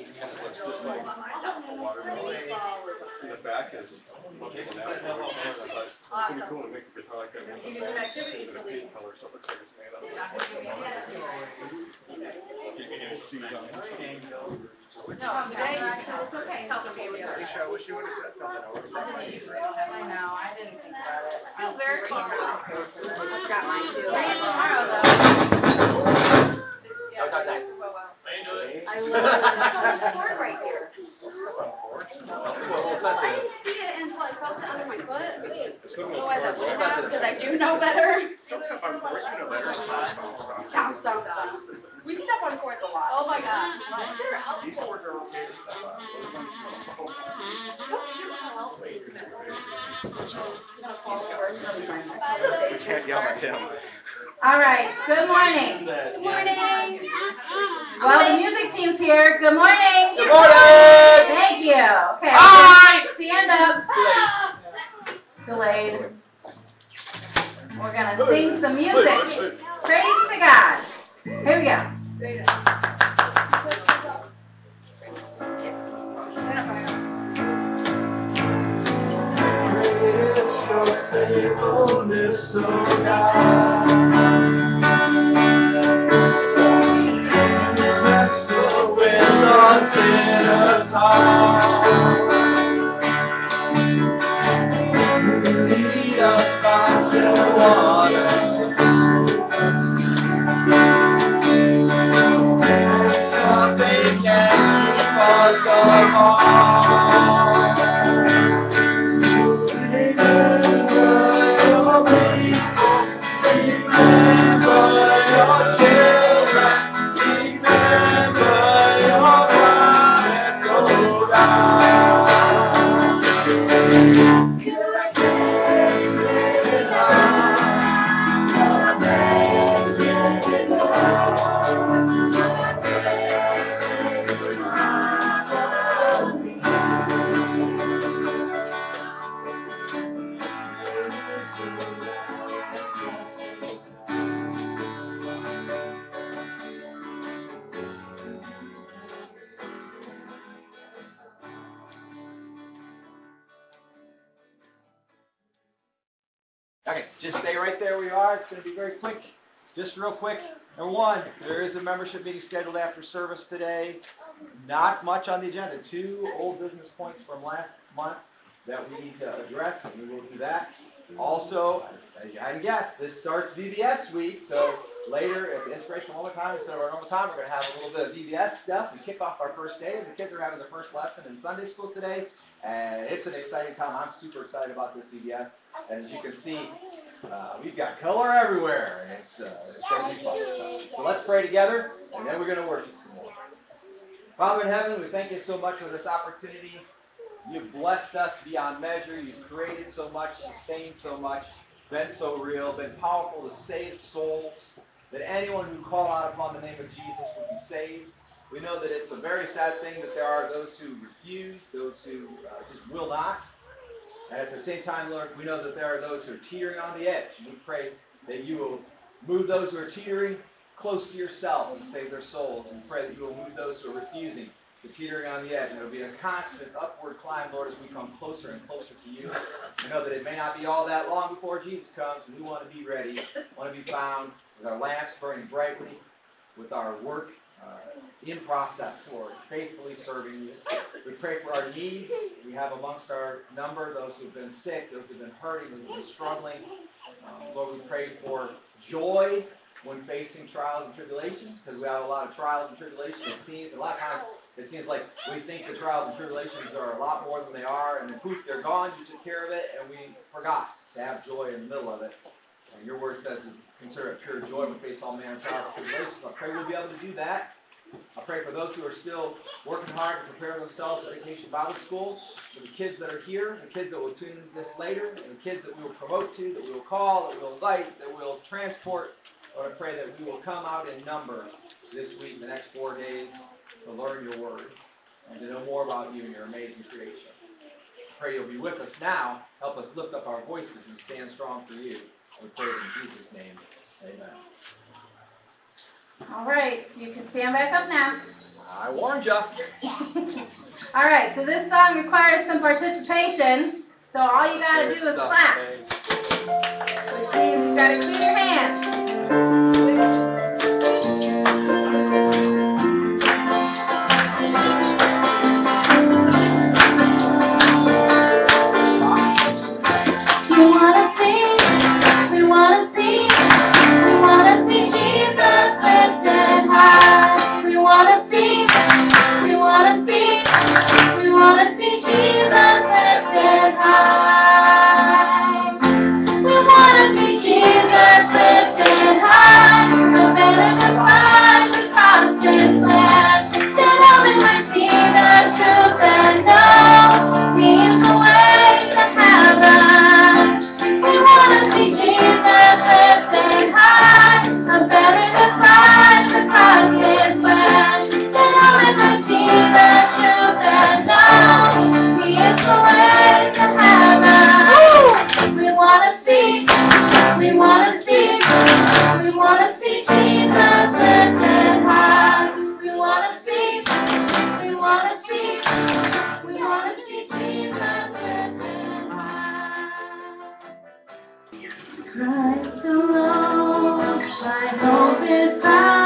and it looks just like watermelon. And the back is looking at it. It's pretty cool to make a guitar like that with a paint color so it looks like it's made out of You No, today, it's okay, it's okay with her. Alicia, I wish you would have said something. I. I know, I didn't think about it. I feel very comfortable. I've got mine too. Tomorrow though. How's that thing? I literally There's a cord right here. Step on board. A I little sensitive. didn't see it until I felt it under my foot. Some of those Otherwise I cars would have, because I do know better. Don't step on boards. We know better. Stop, stop, stop. Stop, stop, stop. We step on cords a lot. Oh my gosh. These boards are okay to step on. We can't yell at him. All right, good morning. Good morning. Well, the music team's here. Good morning. Good morning! Thank you. Okay. Hi! Stand up. Delayed. We're gonna sing some music. Praise to God. Here we go. your faithfulness, oh God. Wrestle with the sinner's heart. Oh, real quick. Number one, there is a membership meeting scheduled after service today. Not much on the agenda. Two old business points from last month that we need to address, and we will do that. Also, as you had to guess, this starts VBS week, so later at the inspirational moment time, instead of our normal time, we're going to have a little bit of VBS stuff. We kick off our first day, and the kids are having their first lesson in Sunday school today, and it's an exciting time. I'm super excited about this VBS. And as you can see, uh, we've got color everywhere, and it's, uh, it's be fun. So, so let's pray together, and then we're going to worship some more. Father in heaven, we thank you so much for this opportunity. You've blessed us beyond measure. You've created so much, sustained so much, been so real, been powerful to save souls, that anyone who call out upon the name of Jesus will be saved. We know that it's a very sad thing that there are those who refuse, those who uh, just will not. And at the same time, Lord, we know that there are those who are teetering on the edge. And we pray that you will move those who are teetering close to yourself and save their souls. And we pray that you will move those who are refusing to teetering on the edge. And it'll be a constant upward climb, Lord, as we come closer and closer to you. We know that it may not be all that long before Jesus comes, and we want to be ready, want to be found with our lamps burning brightly, with our work in process, Lord, faithfully serving you. We pray for our needs. We have amongst our number those who've been sick, those who've been hurting, those who've been struggling. Um, Lord, we pray for joy when facing trials and tribulations, because we have a lot of trials and tribulations. It seems a lot of times it seems like we think the trials and tribulations are a lot more than they are, and poof, they're gone. You took care of it, and we forgot to have joy in the middle of it. And your word says, consider it pure joy when we face all manner of trials and tribulations. I pray we'll be able to do that I pray for those who are still working hard to prepare themselves for Vacation Bible School, for the kids that are here, the kids that will tune in this later, and the kids that we will promote to, that we will call, that we will invite, that we will transport. Lord, I pray that we will come out in number this week, the next four days, to learn your word and to know more about you and your amazing creation. I pray you'll be with us now. Help us lift up our voices and stand strong for you. We pray in Jesus' name. Amen. All right, so you can stand back up now. I warned you. All right, so this song requires some participation. So all you gotta do is clap, which means you gotta clean your hands. Better than Christ Christ alone, my hope is found.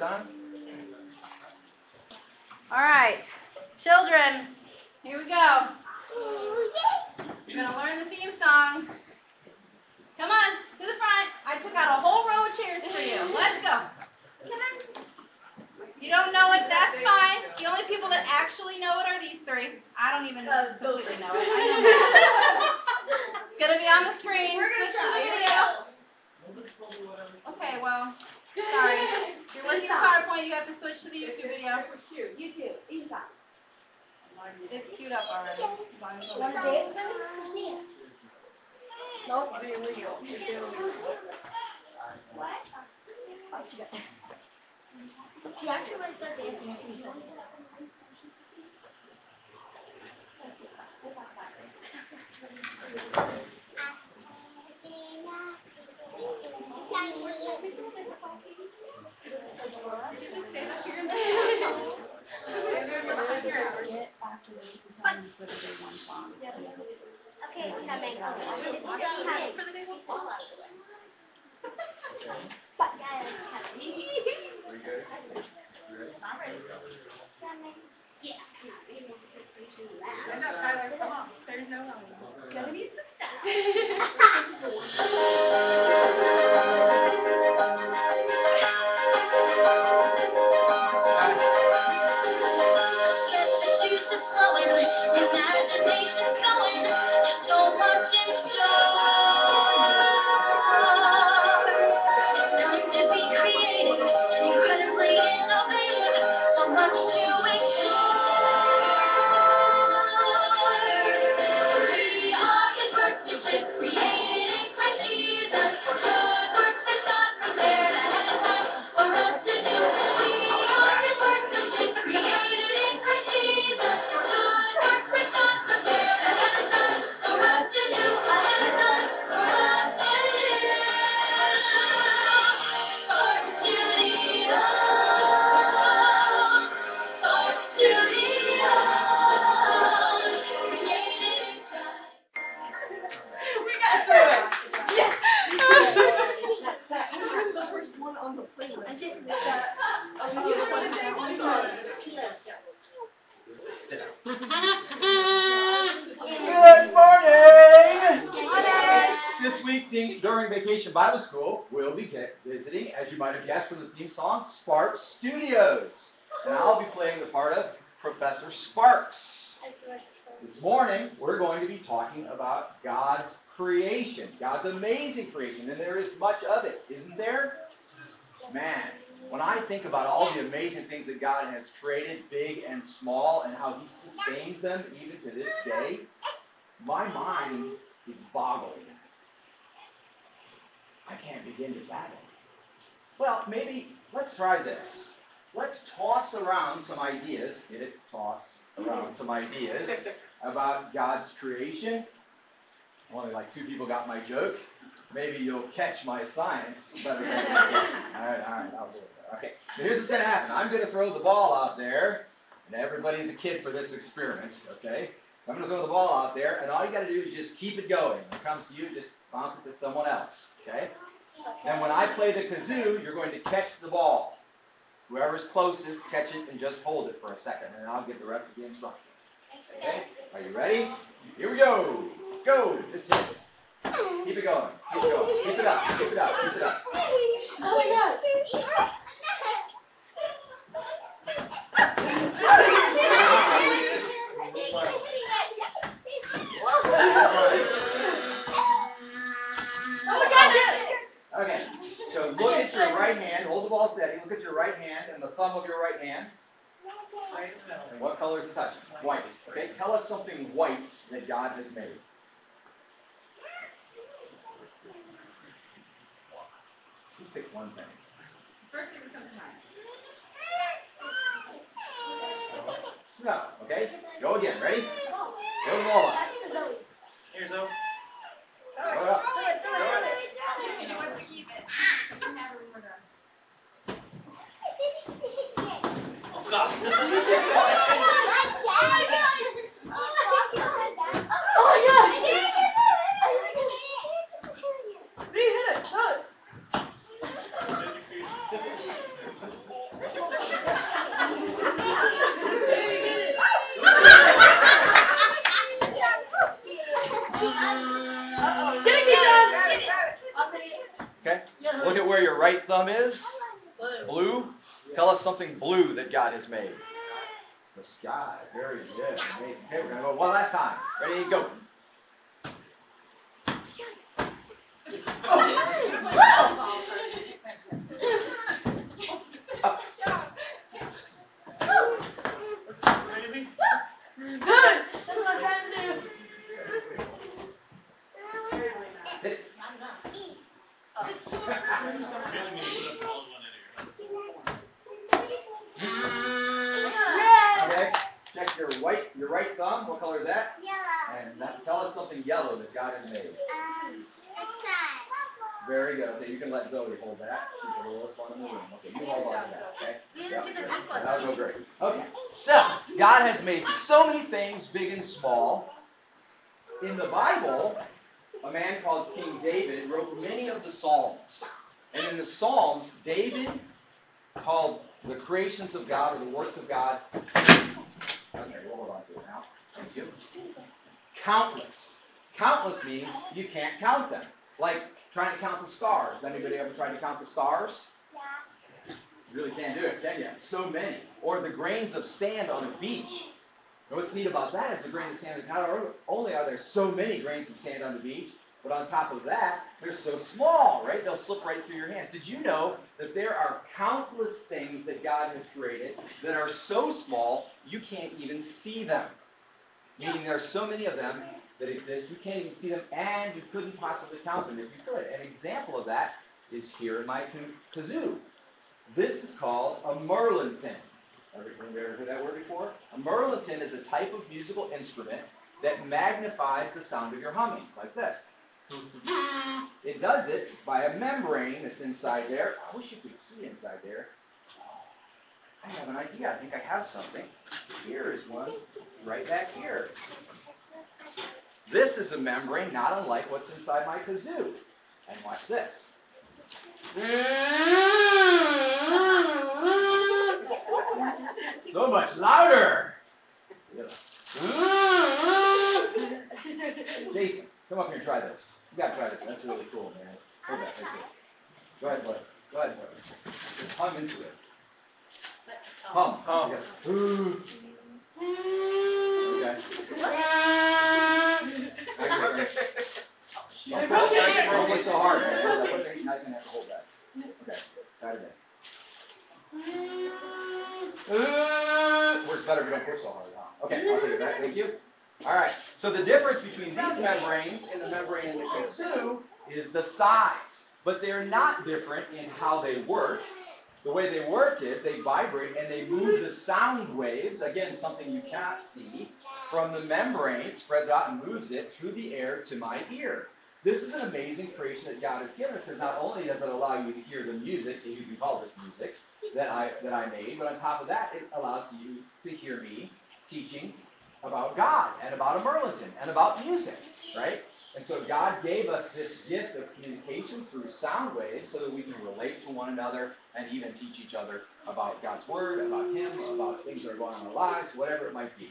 Time. All right, children, here we go. We're gonna learn the theme song. Come on, to the front. I took out a whole row of chairs for you. Let's go. You don't know it, that's fine. The only people that actually know it are these three. I don't even completely know it. I know. It's gonna be on the screen. Switch to the video. Okay, well, sorry. If you're looking at PowerPoint, you have to switch to the YouTube video. YouTube, Isa. It's queued up already. As long as Want to nobody dance? Dance. Nope. It'd be illegal. It'd illegal. What? Oh, she got- She actually might start dancing if we start. Okay, coming. Okay, for the day one song. But guys, Are you good? I'm ready. coming. Yeah. Stand up, Tyler. Come on. There's no home. Gonna be Get imagination's going. There's so much in store. Sit down. Good morning. This week during Vacation Bible School, we'll be visiting, as you might have guessed from the theme song, Sparks Studios. And I'll be playing the part of Professor Sparks. This morning, we're going to be talking about God's creation, God's amazing creation, and there is much of it, isn't there? Man, when I think about all the amazing things that God has created, big and small, and how He sustains them even to this day, my mind is boggled. I can't begin to fathom. Well, maybe let's try this. Let's toss around some ideas. Get it? Toss around some ideas about God's creation. Only like two people got my joke. Maybe you'll catch my science better than all right, all right, I'll do it. Okay, so here's what's going to happen. I'm going to throw the ball out there, and everybody's a kid for this experiment, okay? I'm going to throw the ball out there, and all you got to do is just keep it going. When it comes to you, just bounce it to someone else, okay? And when I play the kazoo, you're going to catch the ball. Whoever's closest, catch it and just hold it for a second, and I'll give the rest of the instructions. Okay? Are you ready? Here we go. Go. Just hit it. Keep it going. Keep it going. Keep it up. Keep it up. Keep it up. Oh my god. Okay. So look at your right hand. Hold the ball steady. Look at your right hand and the thumb of your right hand. And what color is the touch? White. Okay. Tell us something white that God has made. Just pick one thing. Snow. Okay. Go again. Ready? Throw the ball up. Here's Zoe. Throw it up. Okay. Look at where your right thumb is. Blue. Tell us something blue that God has made. The sky. Very good. Amazing. Okay, we're gonna go one last time. Ready? Go. Check your white your right thumb. What color is that? Yellow. And that, tell us something yellow that God has made. Um, a sun. Very good. Okay, you can let Zoe hold that. She's the littlest one in the room. Okay, you hold on to that. Okay. Yep, great. That'll go great. Okay. So God has made so many things, big and small. In the Bible, a man called King David wrote many of the Psalms. And in the Psalms, David called the creations of God or the works of God. Okay, we'll hold on to it now. Thank you. Countless. Countless means you can't count them. Like trying to count the stars. Anybody ever tried to count the stars? Yeah. You really can't do it, can you? So many. Or the grains of sand on a beach. And what's neat about that is the grain of sand, not only are there so many grains of sand on the beach, but on top of that, they're so small, right? They'll slip right through your hands. Did you know that there are countless things that God has created that are so small you can't even see them? Meaning there are so many of them that exist, you can't even see them, and you couldn't possibly count them if you could. An example of that is here in my ka- kazoo. This is called a mirliton. Everybody ever heard that word before? A mirliton is a type of musical instrument that magnifies the sound of your humming, like this. It does it by a membrane that's inside there. I wish you could see inside there. I have an idea. I think I have something. Here is one right back here. This is a membrane not unlike what's inside my kazoo. And watch this. So much louder. Jason, come up here and try this. You gotta try this. That's really cool, man. Hold that right there. Go ahead, buddy. Go ahead, buddy. Just hum into it. Hum. Hum. Ooh. Okay. Don't push, don't push so hard, man. You're not gonna have to hold that. Okay. Try it better if you don't push so hard. Huh? Okay, I'll take it back. Thank you. All right. So the difference between these membranes and the membrane in the kintsugi is the size, but they're not different in how they work. The way they work is they vibrate and they move the sound waves, again, something you cannot see, from the membrane, spreads out and moves it through the air to my ear. This is an amazing creation that God has given us because not only does it allow you to hear the music, if you can call this music, that I, that I made, but on top of that, it allows you to hear me teaching about God and about a Mirliton and about music, right? And so God gave us this gift of communication through sound waves so that we can relate to one another and even teach each other about God's Word, about Him, about things that are going on in our lives, whatever it might be.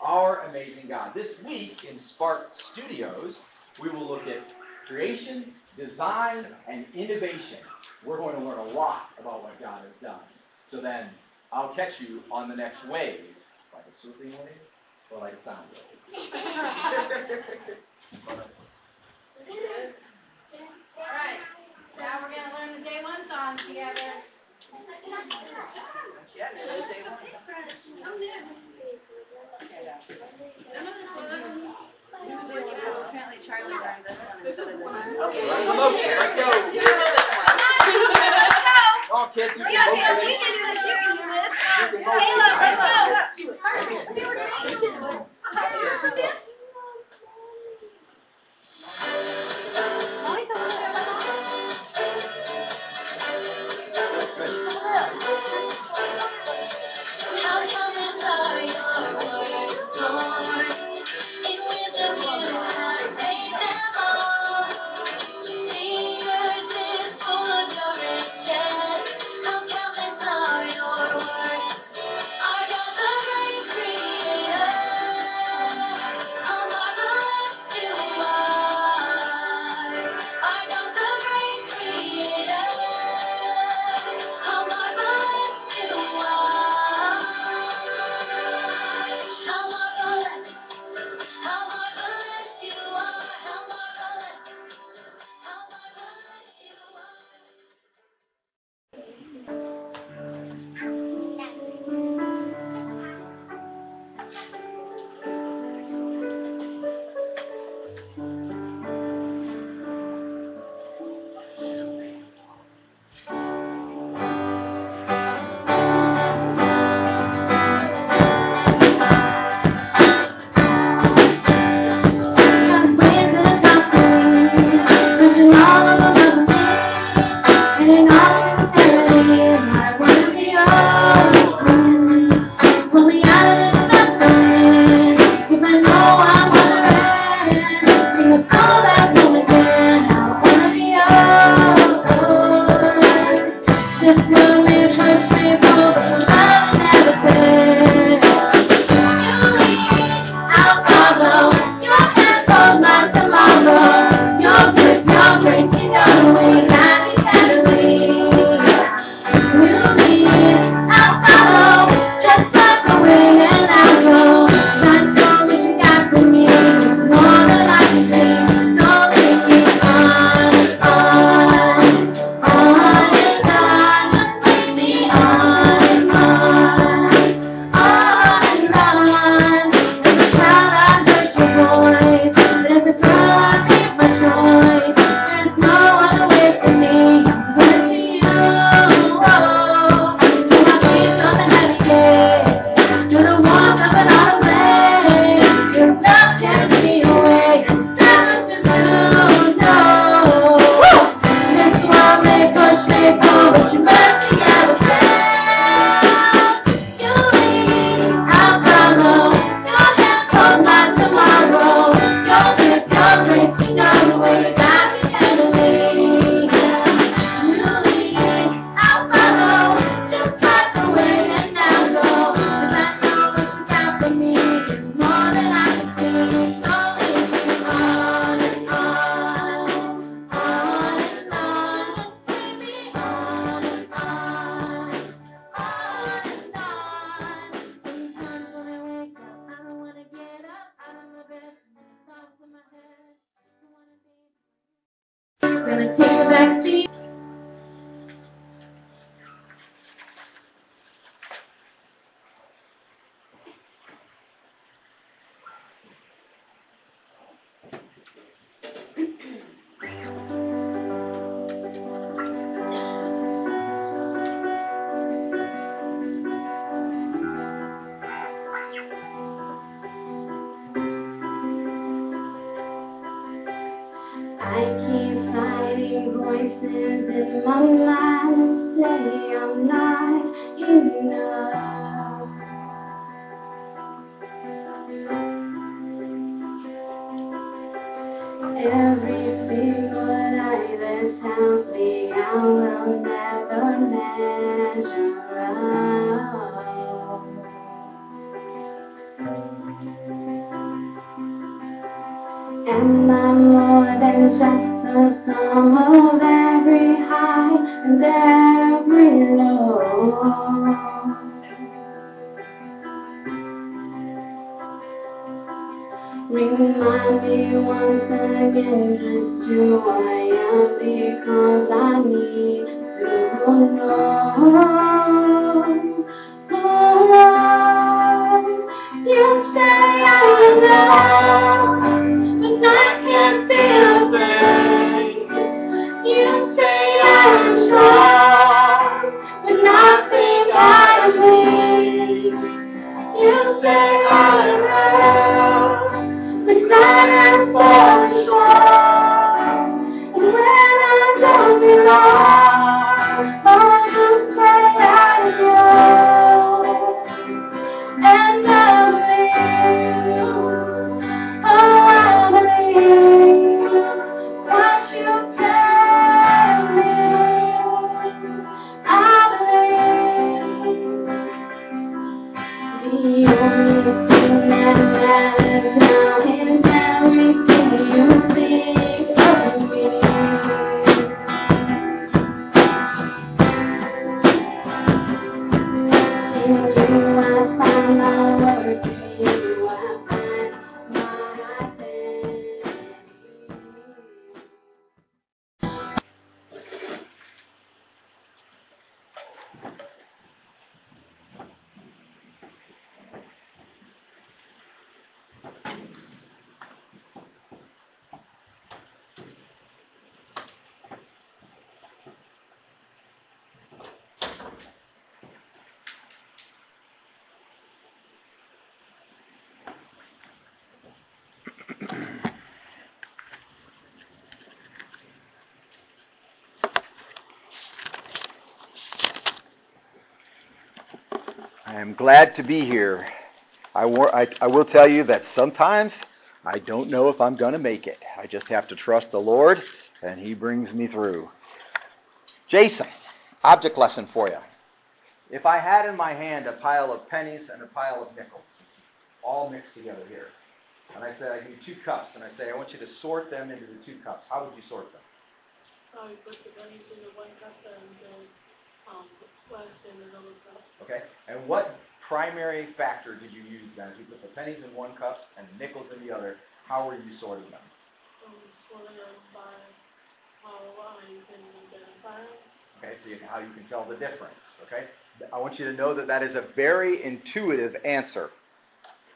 Our amazing God. This week in Spark Studios, we will look at creation, design, and innovation. We're going to learn a lot about what God has done. So then, I'll catch you on the next wave, like a surfing wave or like a sound wave. Alright, now we're gonna learn the day one song together. Apparently Charlie learned this one instead of the Run the motion. Let's go. Come on, kids. You can Yeah, motion. we can do this. You can do this. You can motion. Caleb, let's go. I than I am glad to be here. I, war- I, I will tell you that sometimes I don't know if I'm going to make it. I just have to trust the Lord, and He brings me through. Jason, object lesson for you. If I had in my hand a pile of pennies and a pile of nickels, all mixed together here, and I said, I give you two cups, and I say, I want you to sort them into the two cups, how would you sort them? Put the pennies in the one cup and the, Okay? And what primary factor did you use then? You put the pennies in one cup and the nickels in the other. How were you sorting them? Sorting them by how I can identify. Okay, so you, how you can tell the difference. Okay, I want you to know that that is a very intuitive answer.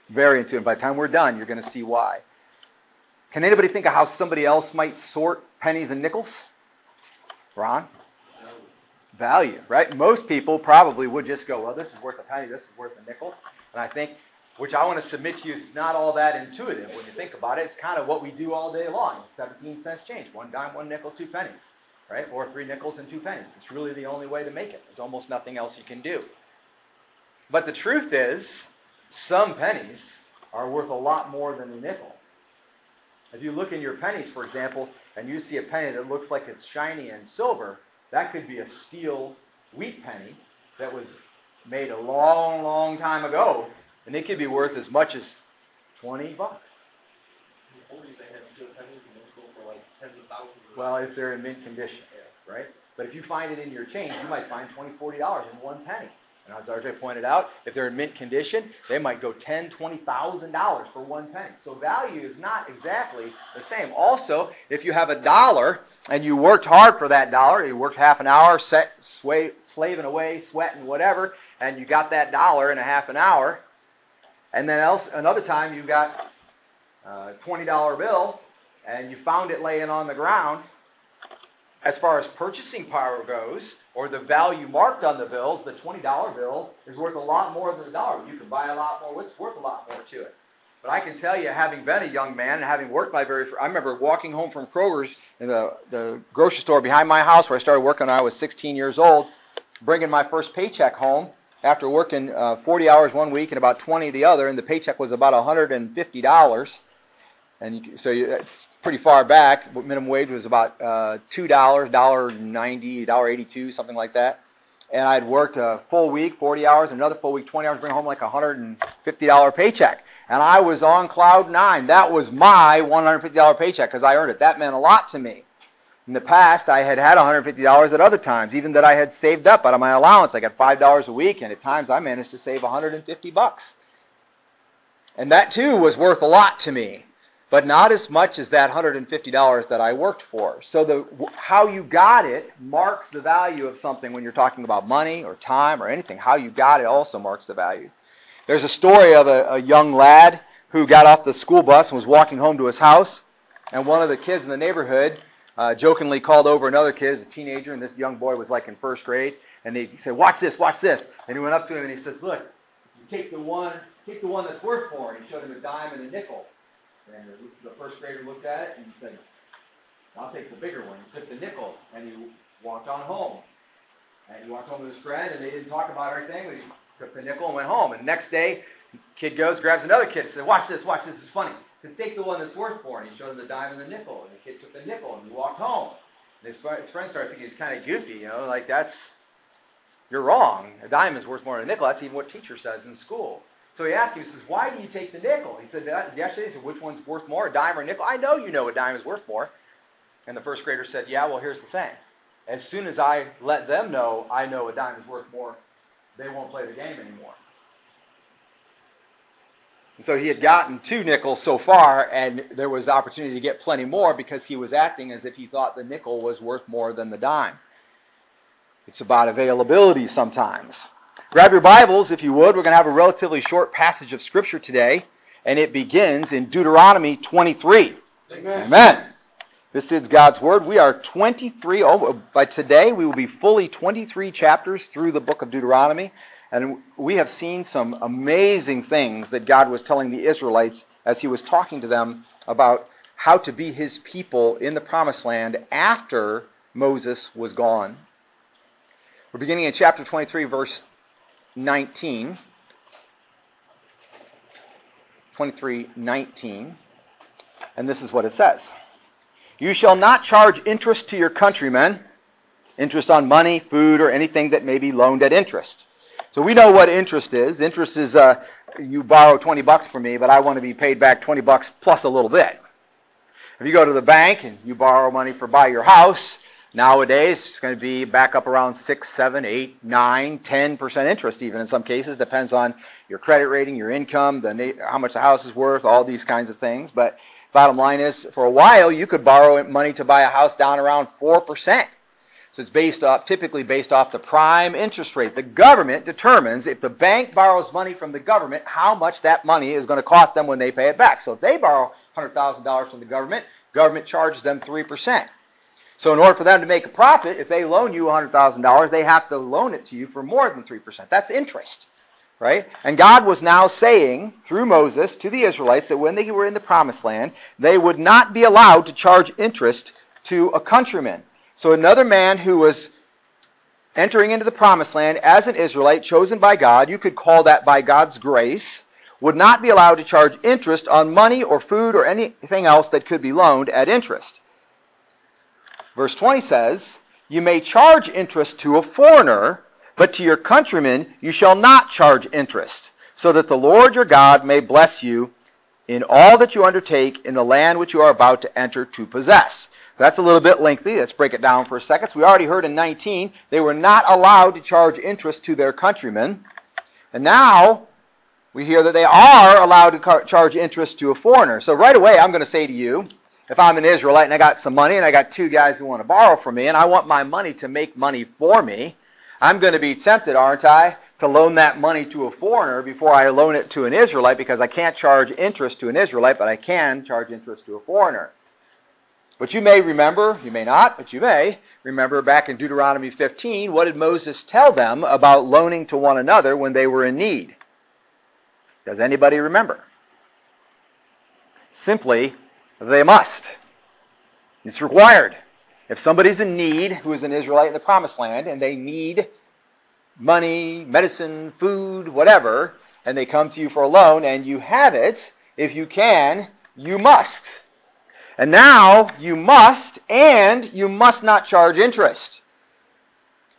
Very intuitive. By the time we're done, you're going to see why. Can anybody think of how somebody else might sort pennies and nickels? Ron? Value, right? Most people probably would just go, well, this is worth a penny, this is worth a nickel. And I think, which I want to submit to you is not all that intuitive when you think about it. It's kind of what we do all day long. 17 cents change. One dime, one nickel, two pennies right? Or three nickels and two pennies. It's really the only way to make it. There's almost nothing else you can do. But the truth is, some pennies are worth a lot more than a nickel. If you look in your pennies, for example, and you see a penny that looks like it's shiny and silver, that could be a steel wheat penny that was made a long, long time ago, and it could be worth as much as 20 bucks. Well, if they're in mint condition, right? But if you find it in your change, you might find $20, $40 in one penny. And as RJ pointed out, if they're in mint condition, they might go ten, twenty thousand dollars for one penny. So value is not exactly the same. Also, if you have a dollar and you worked hard for that dollar, you worked half an hour, set, sway, slaving away, sweating, whatever, and you got that dollar in a half an hour, and then else another time you got a twenty dollar bill and you found it laying on the ground. As far as purchasing power goes, or the value marked on the bills, the $20 bill is worth a lot more than a dollar. You can buy a lot more, it's worth a lot more to it. But I can tell you, having been a young man and having worked my very, first, I remember walking home from Kroger's in the, the grocery store behind my house where I started working when I was 16 years old, bringing my first paycheck home after working uh, 40 hours one week and about 20 the other, and the paycheck was about $150. And you, so you, it's pretty far back. Minimum wage was about uh, two dollars, dollar ninety, dollar eighty-two, something like that. And I'd worked a full week, 40 hours, another full week, 20 hours, bring home like a $150 paycheck. And I was on cloud nine. That was my $150 paycheck because I earned it. That meant a lot to me. In the past, I had had $150 at other times, even that I had saved up out of my allowance. I got $5 a week, and at times I managed to save 150 bucks. And that too was worth a lot to me but not as much as that $150 that I worked for. So the how you got it marks the value of something when you're talking about money or time or anything. How you got it also marks the value. There's a story of a, a young lad who got off the school bus and was walking home to his house, and one of the kids in the neighborhood uh, jokingly called over another kid, a teenager, and this young boy was like in first grade, and they said, "Watch this, watch this," and he went up to him and he says, "Look, you take the one, take the one that's worth more," and he showed him a dime and a nickel. And the, first grader looked at it and said, I'll take the bigger one. He took the nickel and he walked on home. And he walked home with his friend and they didn't talk about anything. But he took the nickel and went home. And next day, kid goes, grabs another kid says, watch this, watch this, it's funny. Said, take the one that's worth more. And he showed him the dime and the nickel. And the kid took the nickel and he walked home. And his, his friend started thinking he's kind of goofy, you know, like that's, you're wrong. A dime is worth more than a nickel. That's even what teacher says in school. So he asked him, he says, why do you take the nickel? He said, yesterday, he said, which one's worth more, a dime or a nickel? I know you know a dime is worth more. And the first grader said, yeah, well, here's the thing. As soon as I let them know I know a dime is worth more, they won't play the game anymore. And so he had gotten two nickels so far, and there was the opportunity to get plenty more because he was acting as if he thought the nickel was worth more than the dime. It's about availability sometimes. Grab your Bibles, if you would. We're going to have a relatively short passage of Scripture today, and it begins in Deuteronomy 23. Amen. Amen. This is God's Word. We are 23, oh, by today we will be fully 23 chapters through the book of Deuteronomy, and we have seen some amazing things that God was telling the Israelites as He was talking to them about how to be His people in the Promised Land after Moses was gone. We're beginning in chapter 23, verse 19, 23, 19, and this is what it says. You shall not charge interest to your countrymen, interest on money, food, or anything that may be loaned at interest. So we know what interest is. Interest is uh, you borrow 20 bucks from me, but I want to be paid back 20 bucks plus a little bit. If you go to the bank and you borrow money for buy your house, Nowadays, it's going to be back up around 6, 7, 8, 9, 10% interest even in some cases. Depends on your credit rating, your income, the how much the house is worth, all these kinds of things. But bottom line is, for a while, you could borrow money to buy a house down around 4%. So it's based off, typically based off the prime interest rate. The government determines if the bank borrows money from the government, how much that money is going to cost them when they pay it back. So if they borrow $100,000 from the government, government charges them 3%. So in order for them to make a profit, if they loan you $100,000, they have to loan it to you for more than 3%. That's interest. Right? And God was now saying through Moses to the Israelites that when they were in the promised land, they would not be allowed to charge interest to a countryman. So another man who was entering into the promised land as an Israelite chosen by God, you could call that by God's grace, would not be allowed to charge interest on money or food or anything else that could be loaned at interest. Verse 20 says, You may charge interest to a foreigner, but to your countrymen you shall not charge interest, so that the Lord your God may bless you in all that you undertake in the land which you are about to enter to possess. That's a little bit lengthy. Let's break it down for a second. So we already heard in 19 they were not allowed to charge interest to their countrymen. And now we hear that they are allowed to car- charge interest to a foreigner. So right away, I'm going to say to you, if I'm an Israelite and I got some money and I got two guys who want to borrow from me and I want my money to make money for me, I'm going to be tempted, aren't I, to loan that money to a foreigner before I loan it to an Israelite because I can't charge interest to an Israelite, but I can charge interest to a foreigner. But you may remember, you may not, but you may remember back in Deuteronomy 15, what did Moses tell them about loaning to one another when they were in need? Does anybody remember? Simply, they must. It's required. If somebody's in need, who is an Israelite in the promised land, and they need money, medicine, food, whatever, and they come to you for a loan, and you have it, if you can, you must. And now you must, and you must not charge interest.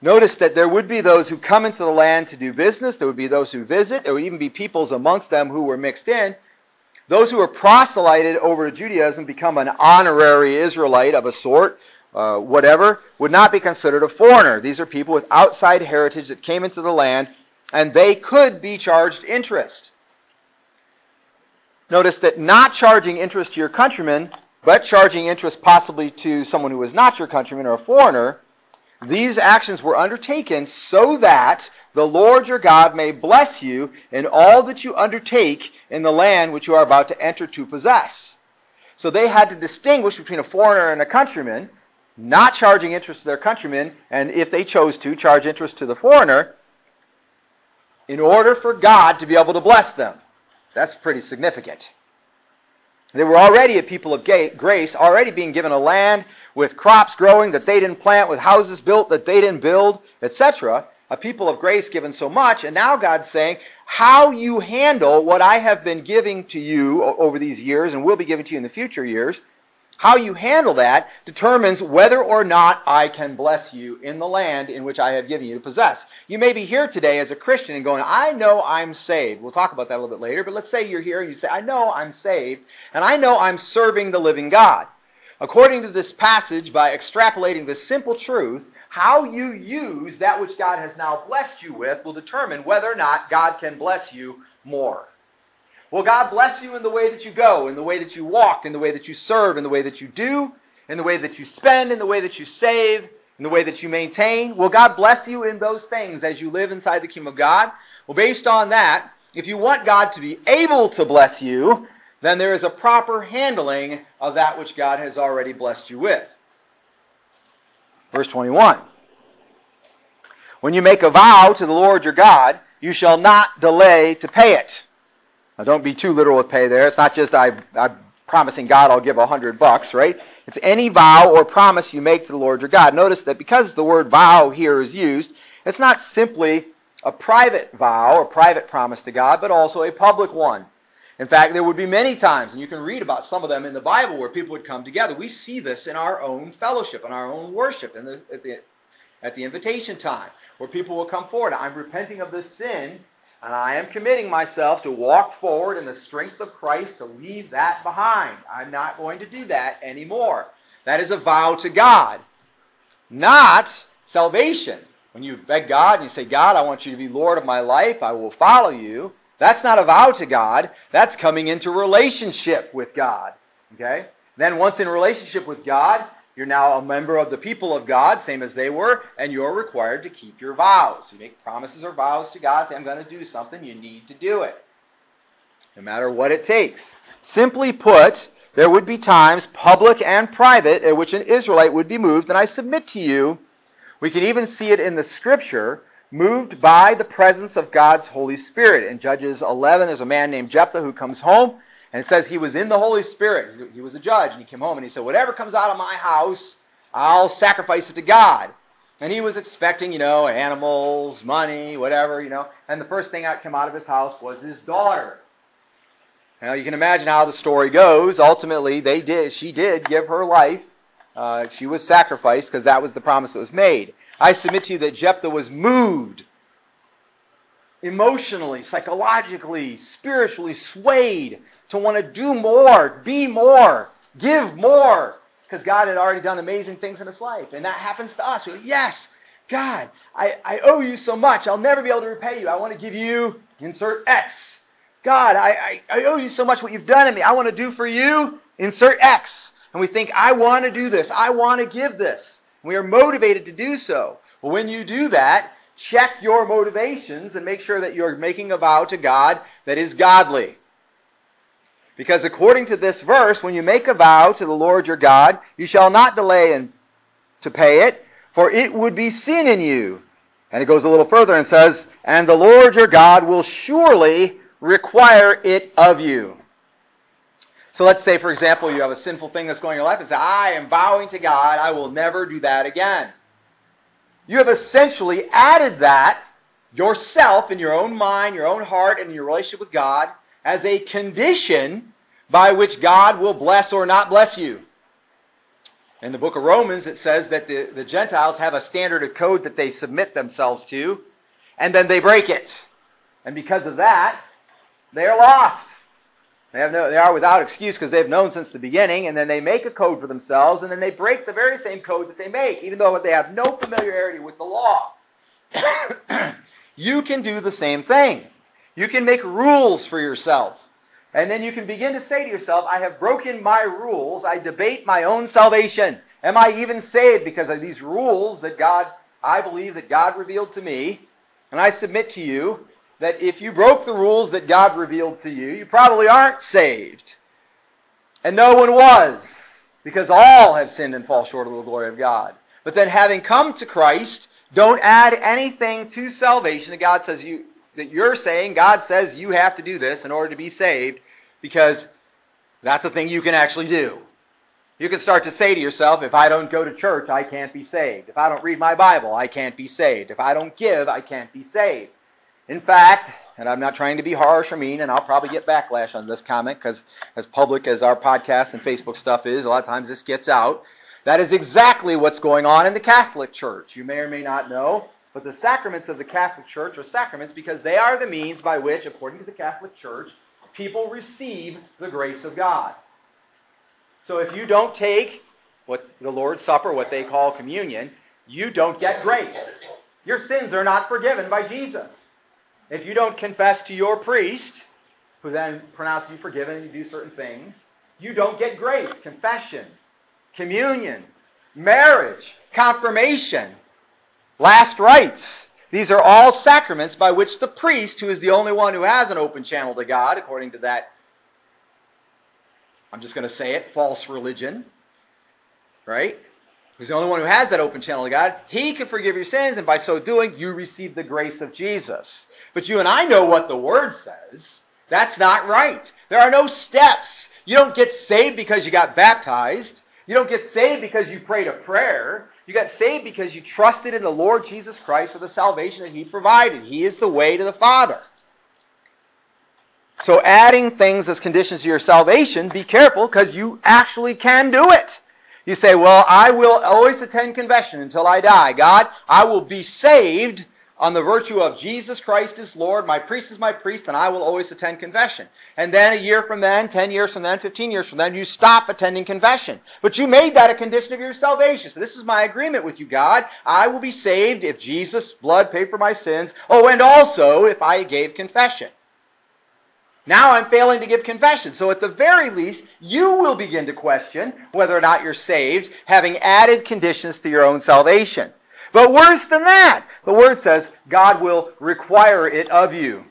Notice that there would be those who come into the land to do business, there would be those who visit, there would even be peoples amongst them who were mixed in. Those who are proselyted over to Judaism become an honorary Israelite of a sort, uh, whatever, would not be considered a foreigner. These are people with outside heritage that came into the land, and they could be charged interest. Notice that not charging interest to your countrymen, but charging interest possibly to someone who is not your countryman or a foreigner, these actions were undertaken so that the Lord your God may bless you in all that you undertake in the land which you are about to enter to possess. So they had to distinguish between a foreigner and a countryman, not charging interest to their countrymen, and if they chose to, charge interest to the foreigner, in order for God to be able to bless them. That's pretty significant. They were already a people of grace, already being given a land with crops growing that they didn't plant, with houses built that they didn't build, etc. A people of grace given so much, and now God's saying, how you handle what I have been giving to you over these years and will be giving to you in the future years, how you handle that determines whether or not I can bless you in the land in which I have given you to possess. You may be here today as a Christian and going, I know I'm saved. We'll talk about that a little bit later, but let's say you're here and you say, I know I'm saved, and I know I'm serving the living God. According to this passage, by extrapolating the simple truth, how you use that which God has now blessed you with will determine whether or not God can bless you more. Will God bless you in the way that you go, in the way that you walk, in the way that you serve, in the way that you do, in the way that you spend, in the way that you save, in the way that you maintain? Will God bless you in those things as you live inside the kingdom of God? Well, based on that, if you want God to be able to bless you, then there is a proper handling of that which God has already blessed you with. Verse 21. When you make a vow to the Lord your God, you shall not delay to pay it. Now, don't be too literal with pay there. It's not just I, I'm promising God I'll give a hundred bucks, right? It's any vow or promise you make to the Lord your God. Notice that because the word vow here is used, it's not simply a private vow or private promise to God, but also a public one. In fact, there would be many times, and you can read about some of them in the Bible, where people would come together. We see this in our own fellowship, in our own worship, in the, at, the, at the invitation time, where people will come forward. I'm repenting of this sin, and I am committing myself to walk forward in the strength of Christ to leave that behind. I'm not going to do that anymore. That is a vow to God, not salvation. When you beg God and you say, God, I want you to be Lord of my life, I will follow you. That's not a vow to God. That's coming into relationship with God. Okay? Then once in relationship with God, you're now a member of the people of God, same as they were, and you're required to keep your vows. You make promises or vows to God, say, I'm going to do something, you need to do it. No matter what it takes. Simply put, there would be times, public and private, at which an Israelite would be moved, and I submit to you, we can even see it in the scripture, moved by the presence of God's Holy Spirit. In Judges 11, there's a man named Jephthah who comes home, and it says he was in the Holy Spirit. He was a judge, and he came home and he said, Whatever comes out of my house, I'll sacrifice it to God. And he was expecting, you know, animals, money, whatever, you know. And the first thing that came out of his house was his daughter. Now you can imagine how the story goes. Ultimately, they did. She did give her life. Uh, she was sacrificed because that was the promise that was made. I submit to you that Jephthah was moved emotionally, psychologically, spiritually swayed to want to do more, be more, give more, because God had already done amazing things in his life. And that happens to us. Like, yes, God, I, I owe you so much. I'll never be able to repay you. I want to give you, insert X. God, I, I, I owe you so much what you've done to me. I want to do for you, insert X. And we think, I want to do this. I want to give this. We are motivated to do so. Well, when you do that, check your motivations and make sure that you're making a vow to God that is godly. Because according to this verse, when you make a vow to the Lord your God, you shall not delay in, to pay it, for it would be sin in you. And it goes a little further and says, And the Lord your God will surely require it of you. So let's say, for example, you have a sinful thing that's going in your life and say, I am vowing to God, I will never do that again. You have essentially added that yourself in your own mind, your own heart, and your relationship with God as a condition by which God will bless or not bless you. In the book of Romans, it says that the, the Gentiles have a standard of code that they submit themselves to, and then they break it. And because of that, they are lost. They, have no, they are without excuse because they've known since the beginning, and then they make a code for themselves, and then they break the very same code that they make, even though they have no familiarity with the law. you can do the same thing. You can make rules for yourself. And then you can begin to say to yourself, I have broken my rules. I debate my own salvation. Am I even saved because of these rules that God, I believe that God revealed to me? And I submit to you that if you broke the rules that God revealed to you, you probably aren't saved. And no one was, because all have sinned and fall short of the glory of God. But then having come to Christ, don't add anything to salvation that God says you that you're saying God says you have to do this in order to be saved because that's a thing you can actually do. You can start to say to yourself, if I don't go to church, I can't be saved. If I don't read my Bible, I can't be saved. If I don't give, I can't be saved. In fact, and I'm not trying to be harsh or mean, and I'll probably get backlash on this comment because as public as our podcast and Facebook stuff is, a lot of times this gets out. That is exactly what's going on in the Catholic Church. You may or may not know but the sacraments of the Catholic Church are sacraments because they are the means by which, according to the Catholic Church, people receive the grace of God. So if you don't take what the Lord's Supper, what they call communion, you don't get grace. Your sins are not forgiven by Jesus. If you don't confess to your priest, who then pronounces you forgiven and you do certain things, you don't get grace, confession, communion, marriage, confirmation, Last rites. These are all sacraments by which the priest, who is the only one who has an open channel to God, according to that, I'm just going to say it, false religion, right? Who's the only one who has that open channel to God, he can forgive your sins, and by so doing, you receive the grace of Jesus. But you and I know what the Word says. That's not right. There are no steps. You don't get saved because you got baptized. You don't get saved because you prayed a prayer. You got saved because you trusted in the Lord Jesus Christ for the salvation that He provided. He is the way to the Father. So, adding things as conditions to your salvation, be careful because you actually can do it. You say, Well, I will always attend confession until I die. God, I will be saved on the virtue of Jesus Christ is Lord, my priest is my priest, and I will always attend confession. And then a year from then, 10 years from then, 15 years from then, you stop attending confession. But you made that a condition of your salvation. So this is my agreement with you, God. I will be saved if Jesus' blood paid for my sins. Oh, and also if I gave confession. Now I'm failing to give confession. So at the very least, you will begin to question whether or not you're saved, having added conditions to your own salvation. But worse than that, the word says God will require it of you.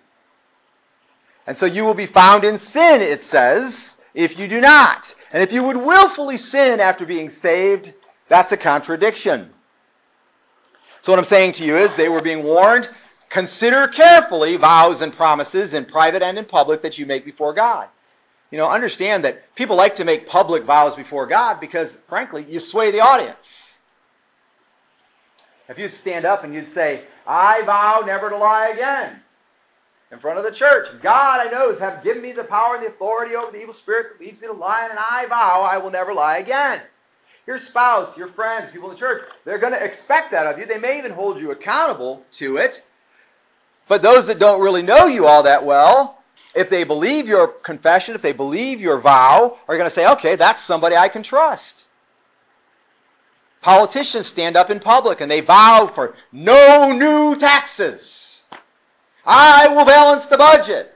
And so you will be found in sin, it says, if you do not. And if you would willfully sin after being saved, that's a contradiction. So what I'm saying to you is they were being warned, consider carefully vows and promises in private and in public that you make before God. You know, understand that people like to make public vows before God because, frankly, you sway the audience. If you'd stand up and you'd say, I vow never to lie again in front of the church. God, I know, has given me the power and the authority over the evil spirit that leads me to lie, and I vow I will never lie again. Your spouse, your friends, people in the church, they're going to expect that of you. They may even hold you accountable to it. But those that don't really know you all that well, if they believe your confession, if they believe your vow, are going to say, okay, that's somebody I can trust. Politicians stand up in public and they vow for no new taxes. I will balance the budget.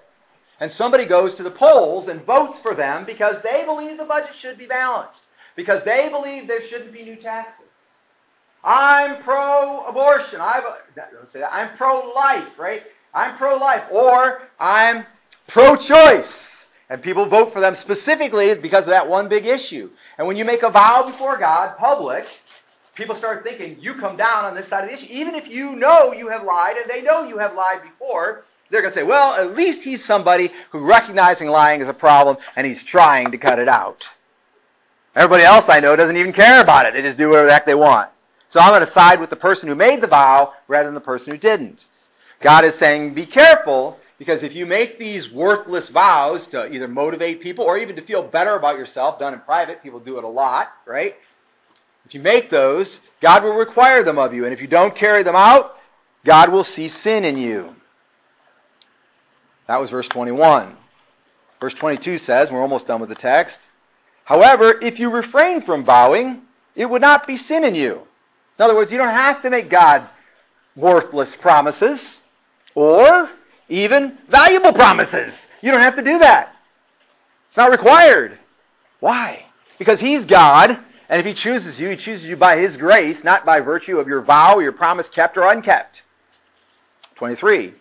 And somebody goes to the polls and votes for them because they believe the budget should be balanced, because they believe there shouldn't be new taxes. I'm pro-abortion. I don't say that. I'm pro-life, right? I'm pro-life, or I'm pro-choice, and people vote for them specifically because of that one big issue. And when you make a vow before God, public, people start thinking you come down on this side of the issue, even if you know you have lied and they know you have lied before. They're going to say, well, at least he's somebody who recognizing lying is a problem and he's trying to cut it out. Everybody else I know doesn't even care about it. They just do whatever the heck they want. So I'm going to side with the person who made the vow rather than the person who didn't. God is saying, be careful, because if you make these worthless vows to either motivate people or even to feel better about yourself, done in private, people do it a lot, right? If you make those, God will require them of you. And if you don't carry them out, God will see sin in you. That was verse 21. Verse 22 says, we're almost done with the text. However, if you refrain from vowing, it would not be sin in you. In other words, you don't have to make God worthless promises or even valuable promises. You don't have to do that. It's not required. Why? Because He's God, and if He chooses you, He chooses you by His grace, not by virtue of your vow your promise kept or unkept. 23.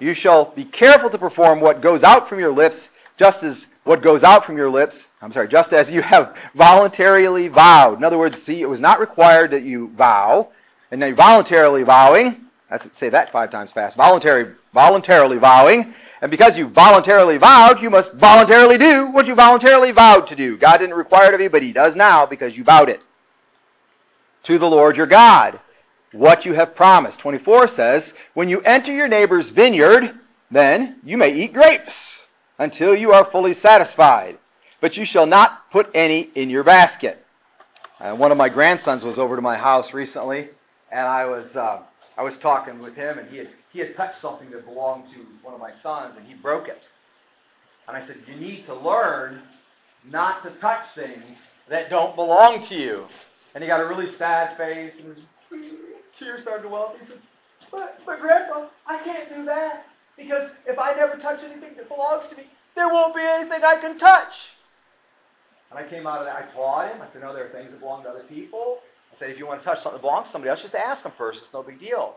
You shall be careful to perform what goes out from your lips, just as what goes out from your lips, I'm sorry, just as you have voluntarily vowed. In other words, see, it was not required that you vow, and now you're voluntarily vowing. Let's say that five times fast. Voluntary, voluntarily vowing. And because you voluntarily vowed, you must voluntarily do what you voluntarily vowed to do. God didn't require it of you, but He does now because you vowed it. To the Lord your God what you have promised. 24 says, When you enter your neighbor's vineyard, then you may eat grapes until you are fully satisfied, but you shall not put any in your basket. Uh, one of my grandsons was over to my house recently, and I was uh, I was talking with him, and he had he had touched something that belonged to one of my sons, and he broke it. And I said, You need to learn not to touch things that don't belong to you. And he got a really sad face and tears started to well up. He said, but, but Grandpa, I can't do that. Because if I never touch anything that belongs to me, there won't be anything I can touch. And I came out of that. I taught him. I said, no, there are things that belong to other people. I said, if you want to touch something that belongs to somebody else, just ask them first. It's no big deal.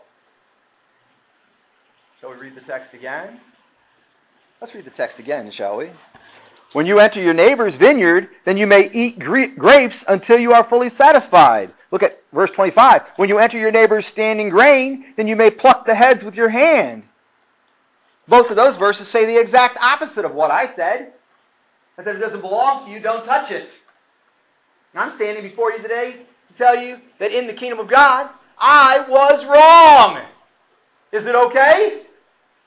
Shall we read the text again? Let's read the text again, shall we? When you enter your neighbor's vineyard, then you may eat grapes until you are fully satisfied. Look at verse 25. When you enter your neighbor's standing grain, then you may pluck the heads with your hand. Both of those verses say the exact opposite of what I said. I said, it doesn't belong to you, don't touch it. And I'm standing before you today to tell you that in the kingdom of God, I was wrong. Is it okay?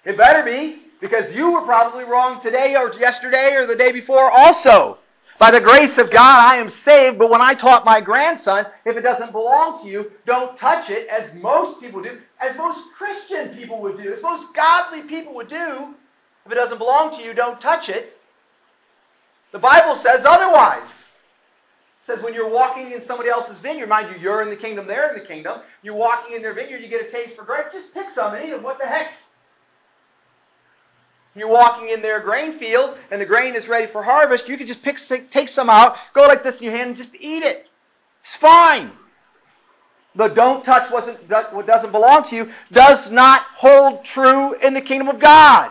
It better be, because you were probably wrong today or yesterday or the day before also. By the grace of God, I am saved, but when I taught my grandson, if it doesn't belong to you, don't touch it, as most people do, as most Christian people would do, as most godly people would do. If it doesn't belong to you, don't touch it. The Bible says otherwise. It says when you're walking in somebody else's vineyard, mind you, you're in the kingdom, they're in the kingdom, you're walking in their vineyard, you get a taste for grape, just pick some and eat them. What the heck? You're walking in their grain field and the grain is ready for harvest. You can just pick, take some out, go like this in your hand, and just eat it. It's fine. The don't touch what doesn't belong to you does not hold true in the kingdom of God.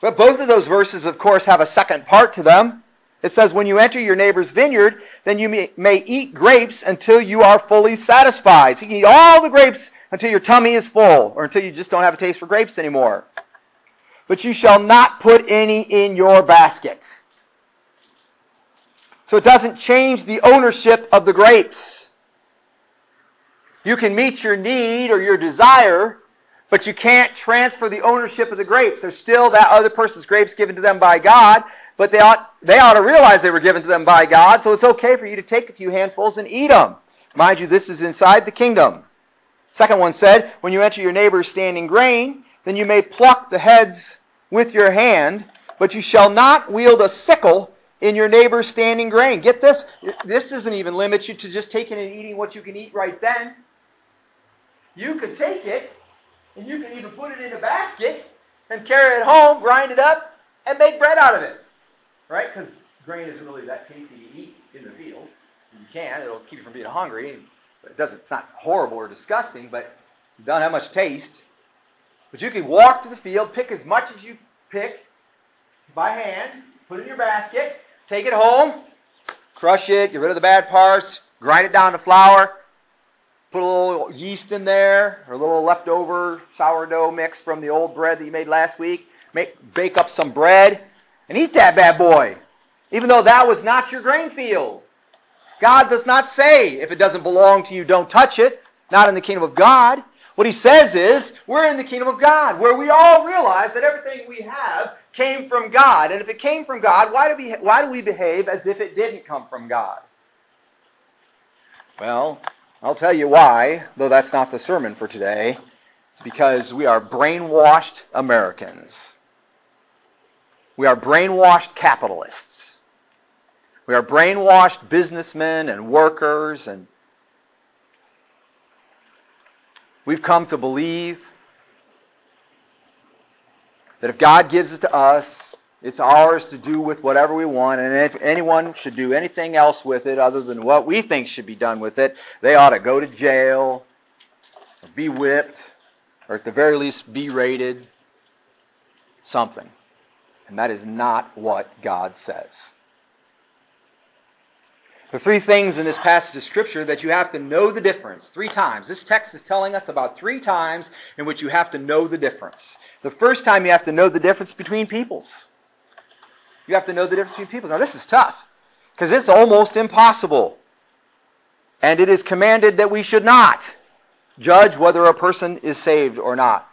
But both of those verses, of course, have a second part to them. It says, when you enter your neighbor's vineyard, then you may, may, eat grapes until you are fully satisfied. So you can eat all the grapes until your tummy is full, or until you just don't have a taste for grapes anymore. But you shall not put any in your basket. So it doesn't change the ownership of the grapes. You can meet your need or your desire, but you can't transfer the ownership of the grapes. There's still that other person's grapes given to them by God, but they ought, they ought to realize they were given to them by God, so it's okay for you to take a few handfuls and eat them. Mind you, this is inside the kingdom. Second one said, When you enter your neighbor's standing grain, then you may pluck the heads with your hand, but you shall not wield a sickle in your neighbor's standing grain. Get this? This doesn't even limit you to just taking and eating what you can eat right then. You could take it, and you can even put it in a basket and carry it home, grind it up, and make bread out of it. Right? Because grain isn't really that tasty to eat in the field. You can, it'll keep you from being hungry. It doesn't, it's not horrible or disgusting, but it doesn't have much taste. But you can walk to the field, pick as much as you pick by hand, put it in your basket, take it home, crush it, get rid of the bad parts, grind it down to flour, put a little yeast in there, or a little leftover sourdough mix from the old bread that you made last week. Make, bake up some bread and eat that bad boy. Even though that was not your grain field. God does not say, if it doesn't belong to you, don't touch it. Not in the kingdom of God. What he says is, we're in the kingdom of God, where we all realize that everything we have came from God. And if it came from God, why do we, why do we behave as if it didn't come from God? Well, I'll tell you why, though that's not the sermon for today. It's because we are brainwashed Americans. We are brainwashed capitalists. We are brainwashed businessmen and workers and we've come to believe that if God gives it to us, it's ours to do with whatever we want, and if anyone should do anything else with it other than what we think should be done with it, they ought to go to jail, or be whipped, or at the very least be rated, something. And that is not what God says. The three things in this passage of Scripture that you have to know the difference. Three times. This text is telling us about three times in which you have to know the difference. The first time you have to know the difference between peoples. You have to know the difference between peoples. Now, this is tough because it's almost impossible. And it is commanded that we should not judge whether a person is saved or not.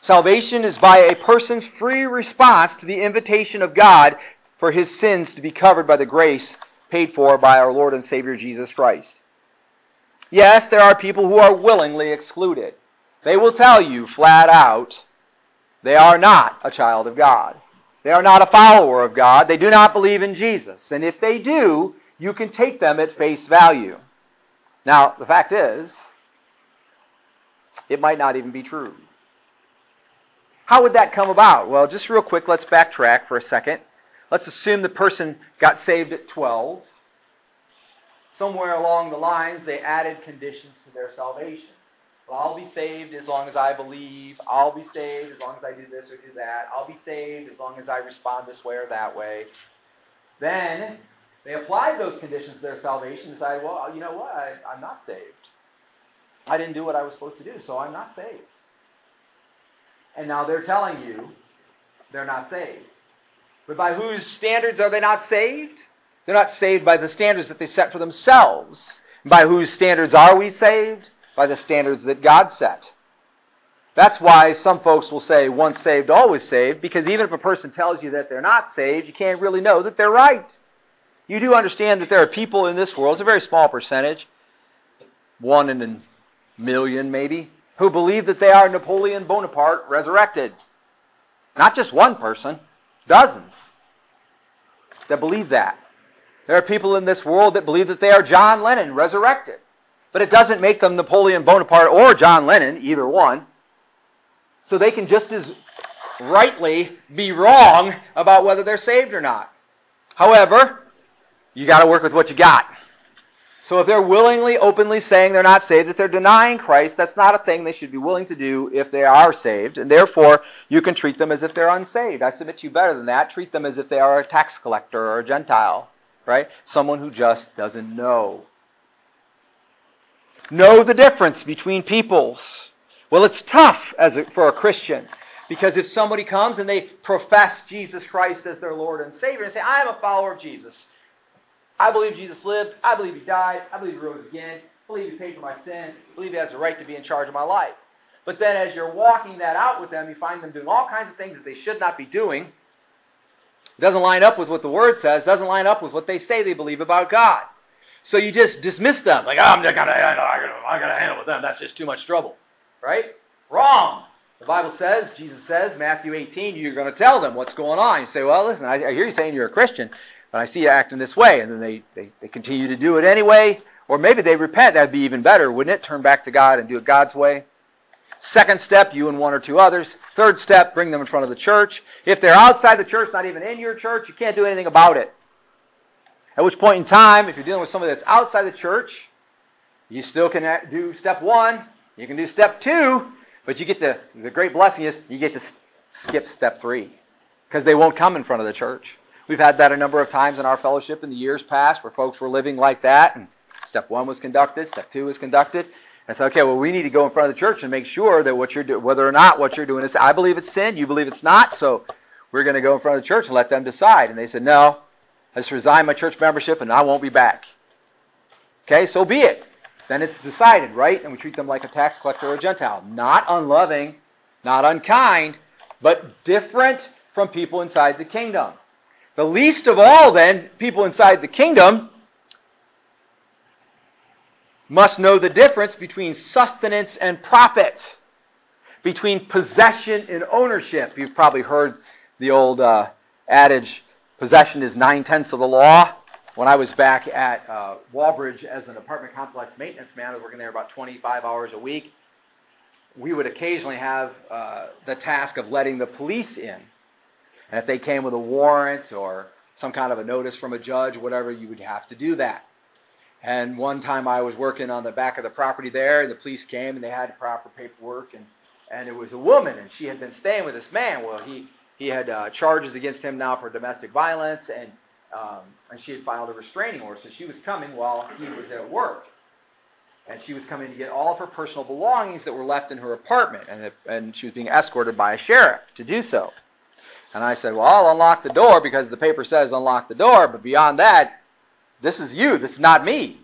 Salvation is by a person's free response to the invitation of God for his sins to be covered by the grace paid for by our Lord and Savior Jesus Christ. Yes, there are people who are willingly excluded. They will tell you flat out they are not a child of God. They are not a follower of God. They do not believe in Jesus. And if they do, you can take them at face value. Now, the fact is, it might not even be true. How would that come about? Well, just real quick, let's backtrack for a second. Let's assume the person got saved at 12. Somewhere along the lines, they added conditions to their salvation. Well, I'll be saved as long as I believe. I'll be saved as long as I do this or do that. I'll be saved as long as I respond this way or that way. Then they applied those conditions to their salvation and decided, well, you know what? I, I'm not saved. I didn't do what I was supposed to do, so I'm not saved. And now they're telling you they're not saved. But by whose standards are they not saved? They're not saved by the standards that they set for themselves. By whose standards are we saved? By the standards that God set. That's why some folks will say once saved, always saved, because even if a person tells you that they're not saved, you can't really know that they're right. You do understand that there are people in this world, it's a very small percentage, one in a million maybe, who believe that they are Napoleon Bonaparte resurrected. Not just one person, dozens that believe that. There are people in this world that believe that they are John Lennon resurrected. But it doesn't make them Napoleon Bonaparte or John Lennon, either one. So they can just as rightly be wrong about whether they're saved or not. However, you got to work with what you got. So if they're willingly, openly saying they're not saved, that they're denying Christ, that's not a thing they should be willing to do if they are saved. And therefore, you can treat them as if they're unsaved. I submit to you better than that. Treat them as if they are a tax collector or a Gentile, right? Someone who just doesn't know. Know the difference between peoples. Well, it's tough as a, for a Christian because if somebody comes and they profess Jesus Christ as their Lord and Savior and say, I am a follower of Jesus, I believe Jesus lived. I believe he died. I believe he rose again. I believe he paid for my sin. I believe he has the right to be in charge of my life. But then as you're walking that out with them, you find them doing all kinds of things that they should not be doing. It doesn't line up with what the Word says. Doesn't line up with what they say they believe about God. So you just dismiss them, like, oh, I'm not gonna, I gotta, I gotta handle with them. That's just too much trouble, right? Wrong. The Bible says, Jesus says, Matthew 18, you're going to tell them what's going on. You say, well, listen, I hear you saying you're a Christian, but I see you acting this way, and then they, they, they continue to do it anyway, or maybe they repent. That'd be even better, wouldn't it? Turn back to God and do it God's way. Second step, you and one or two others. Third step, bring them in front of the church. If they're outside the church, not even in your church, you can't do anything about it. At which point in time, if you're dealing with somebody that's outside the church, you still can do step one, you can do step two, but you get to, the great blessing is you get to skip step three because they won't come in front of the church. We've had that a number of times in our fellowship in the years past where folks were living like that, and step one was conducted, step two was conducted. And so, okay, well, we need to go in front of the church and make sure that what you're doing, whether or not what you're doing is, I believe it's sin, you believe it's not, so we're going to go in front of the church and let them decide. And they said, no, I just resign my church membership and I won't be back. Okay, so be it then it's decided, right? And we treat them like a tax collector or a Gentile. Not unloving, not unkind, but different from people inside the kingdom. The least of all, then, people inside the kingdom must know the difference between sustenance and profit, between possession and ownership. You've probably heard the old uh, adage, possession is nine tenths of the law when I was back at uh, Walbridge as an apartment complex maintenance man, I was working there about 25 hours a week. We would occasionally have uh, the task of letting the police in. And if they came with a warrant or some kind of a notice from a judge, whatever, you would have to do that. And one time I was working on the back of the property there, and the police came and they had proper paperwork, and, and it was a woman, and she had been staying with this man. Well, he, he had uh, charges against him now for domestic violence, and um, and she had filed a restraining order. So she was coming while he was at work. And she was coming to get all of her personal belongings that were left in her apartment. And, it, and she was being escorted by a sheriff to do so. And I said, Well, I'll unlock the door because the paper says unlock the door. But beyond that, this is you. This is not me.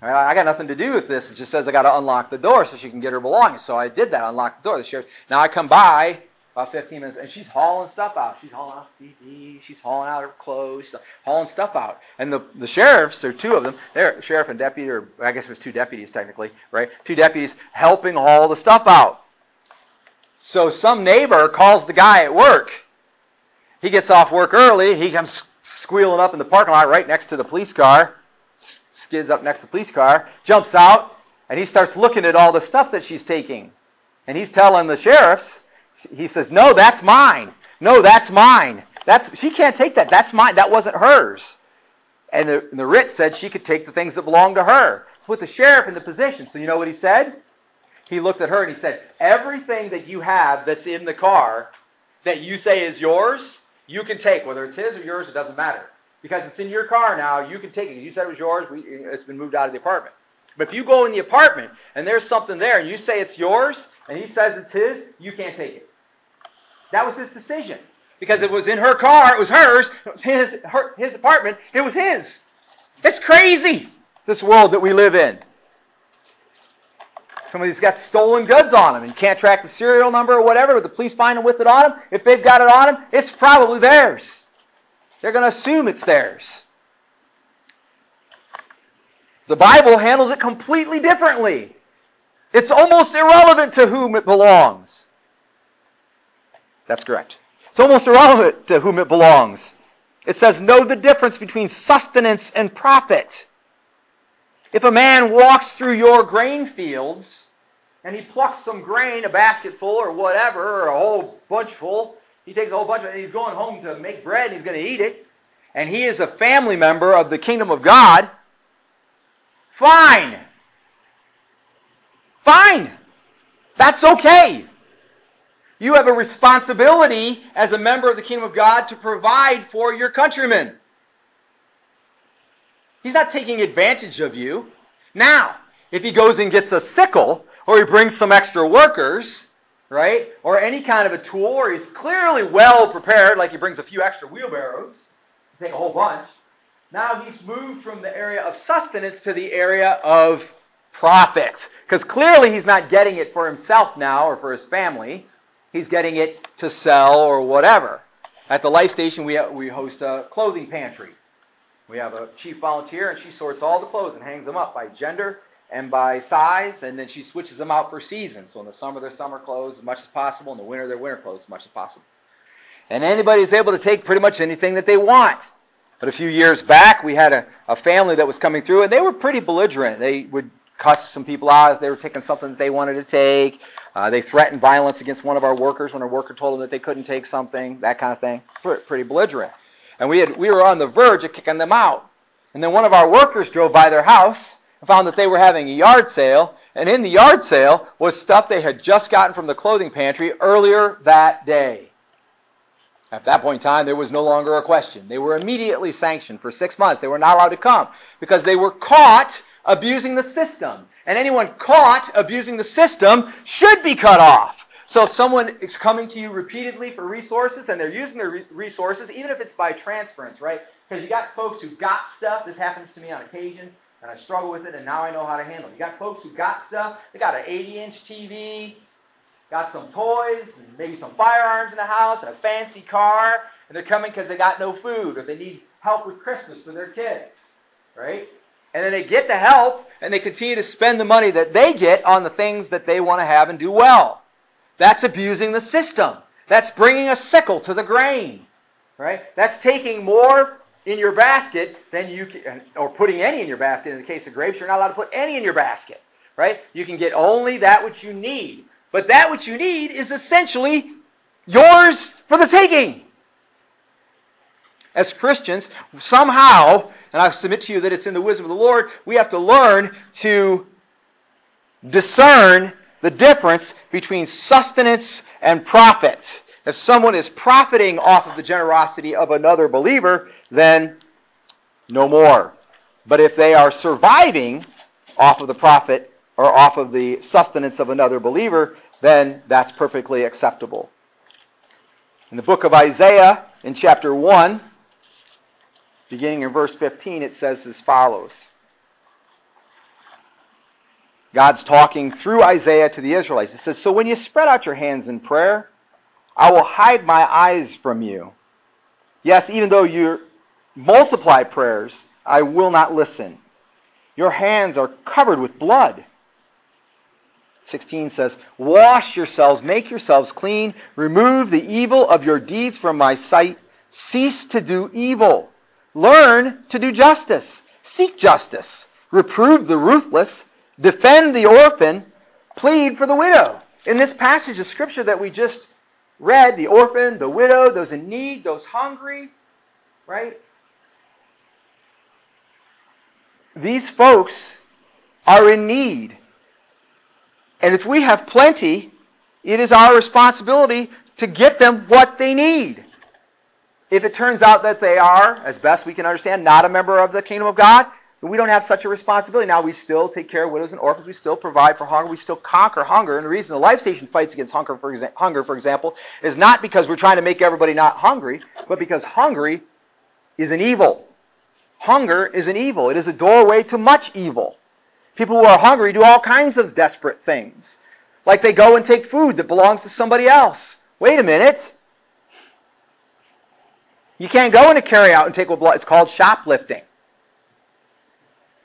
I mean, I got nothing to do with this. It just says I got to unlock the door so she can get her belongings. So I did that, unlock the door. The sheriff. Now I come by about 15 minutes, and she's hauling stuff out. She's hauling out CDs, she's hauling out her clothes, she's hauling stuff out. And the, the sheriffs, there are two of them, they're sheriff and deputy, or I guess it was two deputies technically, right? Two deputies helping haul the stuff out. So some neighbor calls the guy at work. He gets off work early, he comes squealing up in the parking lot right next to the police car, skids up next to the police car, jumps out, and he starts looking at all the stuff that she's taking. And he's telling the sheriffs, he says, No, that's mine. No, that's mine. That's she can't take that. That's mine. That wasn't hers. And the, and the writ said she could take the things that belonged to her. It's put the sheriff in the position. So you know what he said? He looked at her and he said, Everything that you have that's in the car that you say is yours, you can take. Whether it's his or yours, it doesn't matter. Because it's in your car now, you can take it. You said it was yours, we, it's been moved out of the apartment. But if you go in the apartment and there's something there and you say it's yours and he says it's his, you can't take it. That was his decision. Because it was in her car, it was hers, it was his, her, his apartment, it was his. It's crazy, this world that we live in. Somebody's got stolen goods on them and can't track the serial number or whatever, but the police find them with it on them. If they've got it on them, it's probably theirs. They're going to assume it's theirs. The Bible handles it completely differently. It's almost irrelevant to whom it belongs. That's correct. It's almost irrelevant to whom it belongs. It says, know the difference between sustenance and profit. If a man walks through your grain fields and he plucks some grain, a basket full or whatever, or a whole bunch full, he takes a whole bunch of it and he's going home to make bread and he's going to eat it, and he is a family member of the kingdom of God, fine. Fine. That's okay. You have a responsibility as a member of the kingdom of God to provide for your countrymen. He's not taking advantage of you. Now, if he goes and gets a sickle, or he brings some extra workers, right, or any kind of a tool, or he's clearly well prepared, like he brings a few extra wheelbarrows, take a whole bunch, now he's moved from the area of sustenance to the area of profit. Because clearly he's not getting it for himself now or for his family. He's getting it to sell or whatever. At the life station, we, we host a clothing pantry. We have a chief volunteer, and she sorts all the clothes and hangs them up by gender and by size, and then she switches them out for seasons. So in the summer, they're summer clothes as much as possible, in the winter, they're winter clothes as much as possible. And anybody is able to take pretty much anything that they want. But a few years back, we had a, a family that was coming through, and they were pretty belligerent. They would cuss some people out as they were taking something that they wanted to take. Uh, they threatened violence against one of our workers when a worker told them that they couldn't take something, that kind of thing. Pretty, pretty belligerent. And we, had, we were on the verge of kicking them out. And then one of our workers drove by their house and found that they were having a yard sale. And in the yard sale was stuff they had just gotten from the clothing pantry earlier that day. At that point in time, there was no longer a question. They were immediately sanctioned for six months. They were not allowed to come because they were caught abusing the system. And anyone caught abusing the system should be cut off. So if someone is coming to you repeatedly for resources and they're using their re- resources, even if it's by transference, right? Because you got folks who got stuff. This happens to me on occasion, and I struggle with it, and now I know how to handle it. You got folks who got stuff. They got an 80-inch TV, got some toys, and maybe some firearms in the house, and a fancy car, and they're coming because they got no food or they need help with Christmas for their kids, right? And then they get the help, and they continue to spend the money that they get on the things that they want to have and do well. That's abusing the system. That's bringing a sickle to the grain, right? That's taking more in your basket then you can, uh, or putting any in your basket. In the case of grapes, you're not allowed to put any in your basket, right? You can get only that which you need. But that which you need is essentially yours for the taking. As Christians, somehow, and I submit to you that it's in the wisdom of the Lord, we have to learn to discern the difference between sustenance and profit. If someone is profiting off of the generosity of another believer, then no more. But if they are surviving off of the profit or off of the sustenance of another believer, then that's perfectly acceptable. In the book of Isaiah, in chapter 1, beginning in verse 15, it says as follows God's talking through Isaiah to the Israelites. It says, So when you spread out your hands in prayer, I will hide my eyes from you. Yes, even though you multiply prayers, I will not listen. Your hands are covered with blood. 16 says, Wash yourselves, make yourselves clean, remove the evil of your deeds from my sight, cease to do evil, learn to do justice, seek justice, reprove the ruthless, defend the orphan, plead for the widow. In this passage of scripture that we just read, the orphan, the widow, those in need, those hungry, right? These folks are in need. And if we have plenty, it is our responsibility to get them what they need. If it turns out that they are, as best we can understand, not a member of the kingdom of God, we don't have such a responsibility. Now, we still take care of widows and orphans. We still provide for hunger. We still conquer hunger. And the reason the Life Station fights against hunger, for, exa- hunger, for example, is not because we're trying to make everybody not hungry, but because hungry is an evil. Hunger is an evil. It is a doorway to much evil. People who are hungry do all kinds of desperate things. Like they go and take food that belongs to somebody else. Wait a minute. You can't go into carry out and take what belongs. It's called shoplifting.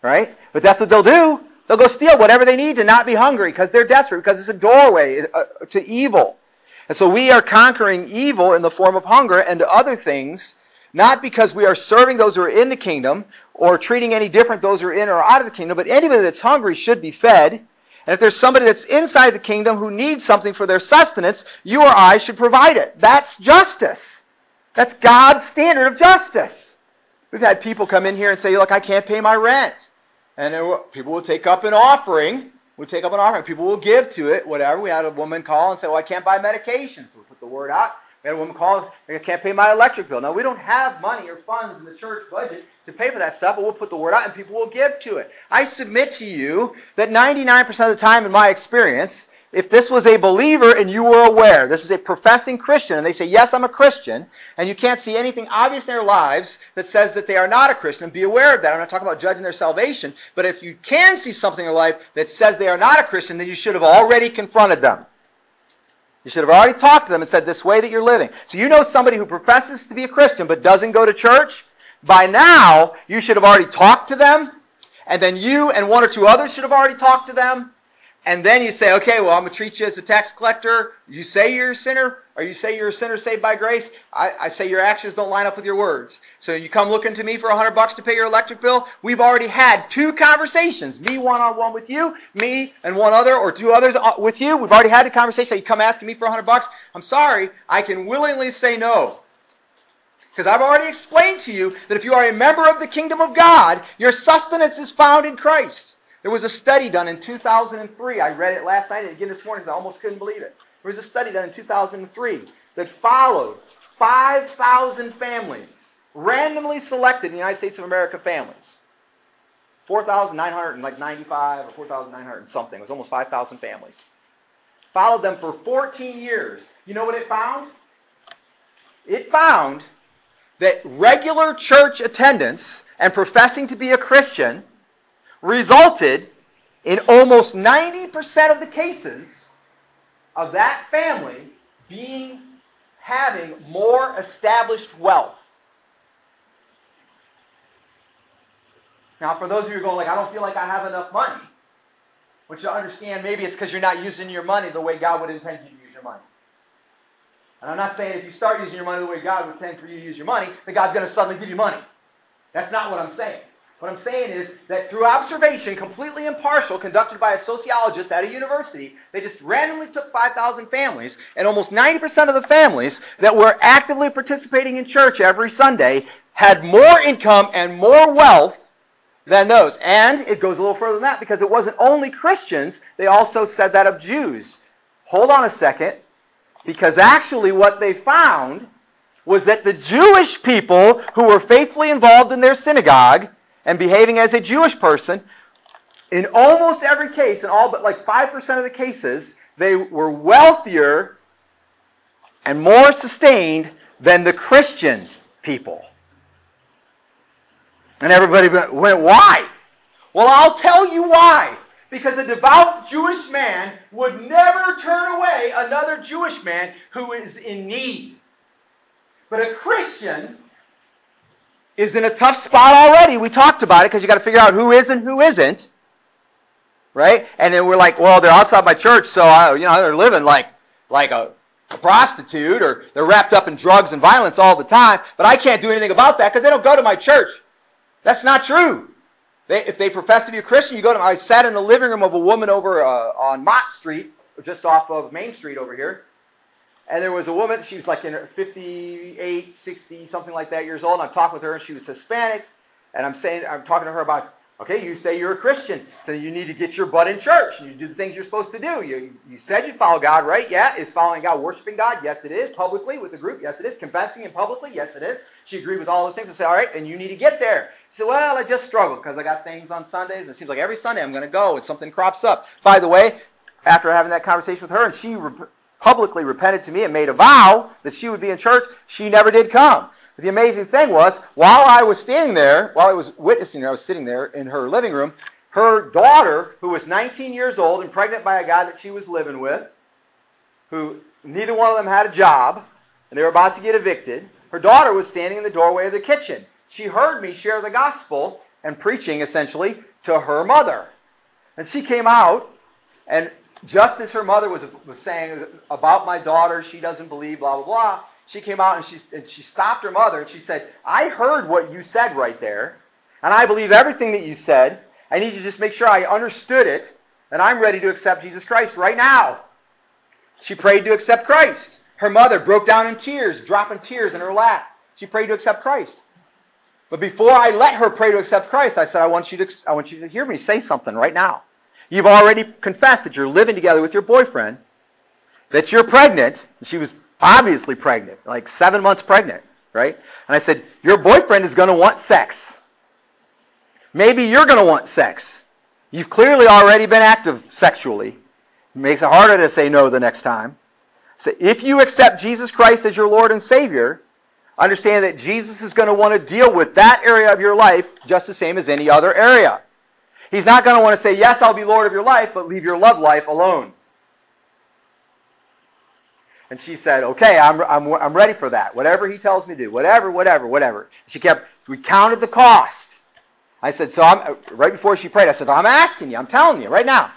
Right? But that's what they'll do. They'll go steal whatever they need to not be hungry because they're desperate, because it's a doorway uh, to evil. And so we are conquering evil in the form of hunger and other things, not because we are serving those who are in the kingdom or treating any different those who are in or out of the kingdom, but anybody that's hungry should be fed. And if there's somebody that's inside the kingdom who needs something for their sustenance, you or I should provide it. That's justice. That's God's standard of justice. We've had people come in here and say, look, I can't pay my rent. And will, people will take up an offering. We'll take up an offering. People will give to it, whatever. We had a woman call and say, well, I can't buy medication. So we put the word out. We had a woman call, I can't pay my electric bill. Now, we don't have money or funds in the church budget to pay for that stuff, but we'll put the word out and people will give to it. I submit to you that 99% of the time, in my experience, if this was a believer and you were aware, this is a professing Christian, and they say, Yes, I'm a Christian, and you can't see anything obvious in their lives that says that they are not a Christian, be aware of that. I'm not talking about judging their salvation, but if you can see something in their life that says they are not a Christian, then you should have already confronted them. You should have already talked to them and said, This way that you're living. So you know somebody who professes to be a Christian but doesn't go to church, by now you should have already talked to them, and then you and one or two others should have already talked to them, and then you say, okay, well, I'm going to treat you as a tax collector. You say you're a sinner, or you say you're a sinner saved by grace. I, I say your actions don't line up with your words. So you come looking to me for a hundred bucks to pay your electric bill. We've already had two conversations. Me one on one with you, me and one other, or two others uh, with you. We've already had a conversation. You come asking me for a hundred bucks. I'm sorry, I can willingly say no. Because I've already explained to you that if you are a member of the kingdom of God, your sustenance is found in Christ. There was a study done in 2003. I read it last night and again this morning because I almost couldn't believe it. There was a study done in 2003 that followed 5,000 families, randomly selected in the United States of America families. 4,995 or 4,900 and something. It was almost 5,000 families. Followed them for 14 years. You know what it found? It found that regular church attendance and professing to be a Christian resulted in almost 90% of the cases of that family being having more established wealth. Now, for those of you who are going like, I don't feel like I have enough money, which you understand, maybe it's because you're not using your money the way God would intend you to use your money. And I'm not saying if you start using your money the way God would intend for you to use your money, that God's going to suddenly give you money. That's not what I'm saying. What I'm saying is that through observation, completely impartial, conducted by a sociologist at a university, they just randomly took 5,000 families, and almost 90% of the families that were actively participating in church every Sunday had more income and more wealth than those. And it goes a little further than that because it wasn't only Christians, they also said that of Jews. Hold on a second, because actually what they found was that the Jewish people who were faithfully involved in their synagogue and behaving as a Jewish person, in almost every case, in all but like 5% of the cases, they were wealthier and more sustained than the Christian people. And everybody went, why? Well, I'll tell you why. Because a devout Jewish man would never turn away another Jewish man who is in need. But a Christian is in a tough spot already. We talked about it because you got to figure out who is and who isn't. Right? And then we're like, well, they're outside my church, so I, you know they're living like like a, a prostitute, or they're wrapped up in drugs and violence all the time. But I can't do anything about that because they don't go to my church. That's not true. They, if they profess to be a Christian, you go to. I sat in the living room of a woman over uh, on Mott Street, just off of Main Street over here, and there was a woman, she was like in her 58, 60, something like that years old. And I'm talking with her, and she was Hispanic. And I'm saying, I'm talking to her about, okay, you say you're a Christian, so you need to get your butt in church, and you do the things you're supposed to do. You, you said you follow God, right? Yeah. Is following God worshiping God? Yes, it is. Publicly with the group? Yes, it is. Confessing Him publicly? Yes, it is. She agreed with all those things. I said, all right, then you need to get there. She said, well, I just struggle because I got things on Sundays, and it seems like every Sunday I'm going to go, and something crops up. By the way, after having that conversation with her, and she publicly repented to me and made a vow that she would be in church, she never did come. But the amazing thing was, while I was standing there, while I was witnessing her, I was sitting there in her living room, her daughter, who was 19 years old and pregnant by a guy that she was living with, who neither one of them had a job, and they were about to get evicted, her daughter was standing in the doorway of the kitchen. She heard me share the gospel and preaching, essentially, to her mother. And she came out, and just as her mother was, was saying about my daughter, she doesn't believe, blah, blah, blah, she came out and she, and she stopped her mother and she said, I heard what you said right there, and I believe everything that you said. I need to just make sure I understood it, and I'm ready to accept Jesus Christ right now. She prayed to accept Christ. Her mother broke down in tears, dropping tears in her lap. She prayed to accept Christ. But before I let her pray to accept Christ, I said, I want you to, I want you to hear me say something right now. You've already confessed that you're living together with your boyfriend, that you're pregnant. She was obviously pregnant, like seven months pregnant, right? And I said, Your boyfriend is going to want sex. Maybe you're going to want sex. You've clearly already been active sexually. It makes it harder to say no the next time. So if you accept Jesus Christ as your Lord and Savior, understand that Jesus is going to want to deal with that area of your life just the same as any other area. He's not going to want to say, Yes, I'll be Lord of your life, but leave your love life alone. And she said, Okay, I'm, I'm, I'm ready for that. Whatever he tells me to do. Whatever, whatever, whatever. She kept We counted the cost. I said, so I'm right before she prayed, I said, I'm asking you, I'm telling you right now.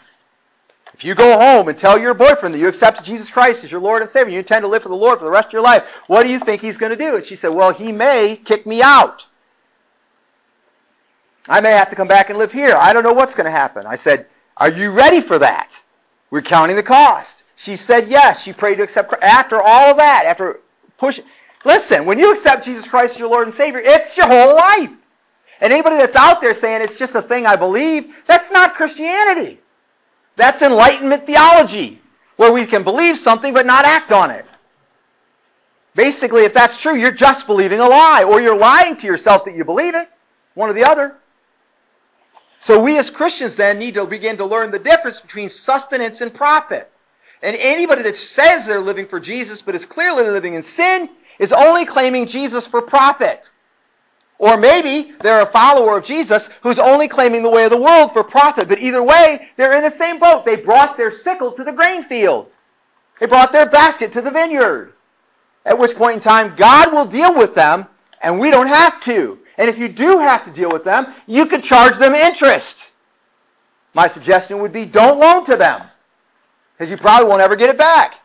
If you go home and tell your boyfriend that you accepted Jesus Christ as your Lord and Savior, you intend to live for the Lord for the rest of your life, what do you think he's going to do? And she said, Well, he may kick me out. I may have to come back and live here. I don't know what's going to happen. I said, Are you ready for that? We're counting the cost. She said yes. She prayed to accept Christ. After all of that, after pushing. Listen, when you accept Jesus Christ as your Lord and Savior, it's your whole life. And anybody that's out there saying it's just a thing I believe, that's not Christianity. That's Enlightenment theology, where we can believe something but not act on it. Basically, if that's true, you're just believing a lie, or you're lying to yourself that you believe it. One or the other. So we as Christians then need to begin to learn the difference between sustenance and profit. And anybody that says they're living for Jesus but is clearly living in sin is only claiming Jesus for profit. Or maybe they're a follower of Jesus who's only claiming the way of the world for profit. But either way, they're in the same boat. They brought their sickle to the grain field. They brought their basket to the vineyard. At which point in time, God will deal with them, and we don't have to. And if you do have to deal with them, you could charge them interest. My suggestion would be don't loan to them, because you probably won't ever get it back.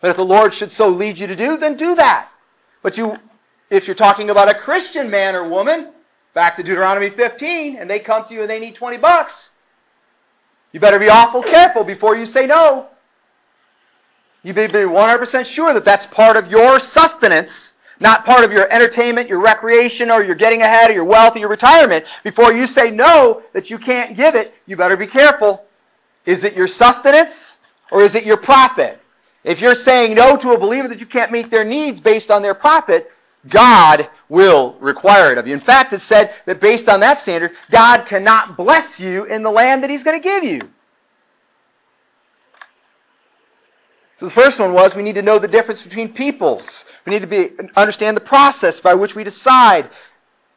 But if the Lord should so lead you to do, then do that. But you, if you're talking about a Christian man or woman, back to Deuteronomy 15, and they come to you and they need 20 bucks, you better be awful careful before you say no. You better be 100% sure that that's part of your sustenance not part of your entertainment, your recreation, or your getting ahead, or your wealth, or your retirement, before you say no, that you can't give it, you better be careful. Is it your sustenance, or is it your profit? If you're saying no to a believer that you can't meet their needs based on their profit, God will require it of you. In fact, it said that based on that standard, God cannot bless you in the land that He's going to give you. So the first one was we need to know the difference between peoples. We need to be understand the process by which we decide.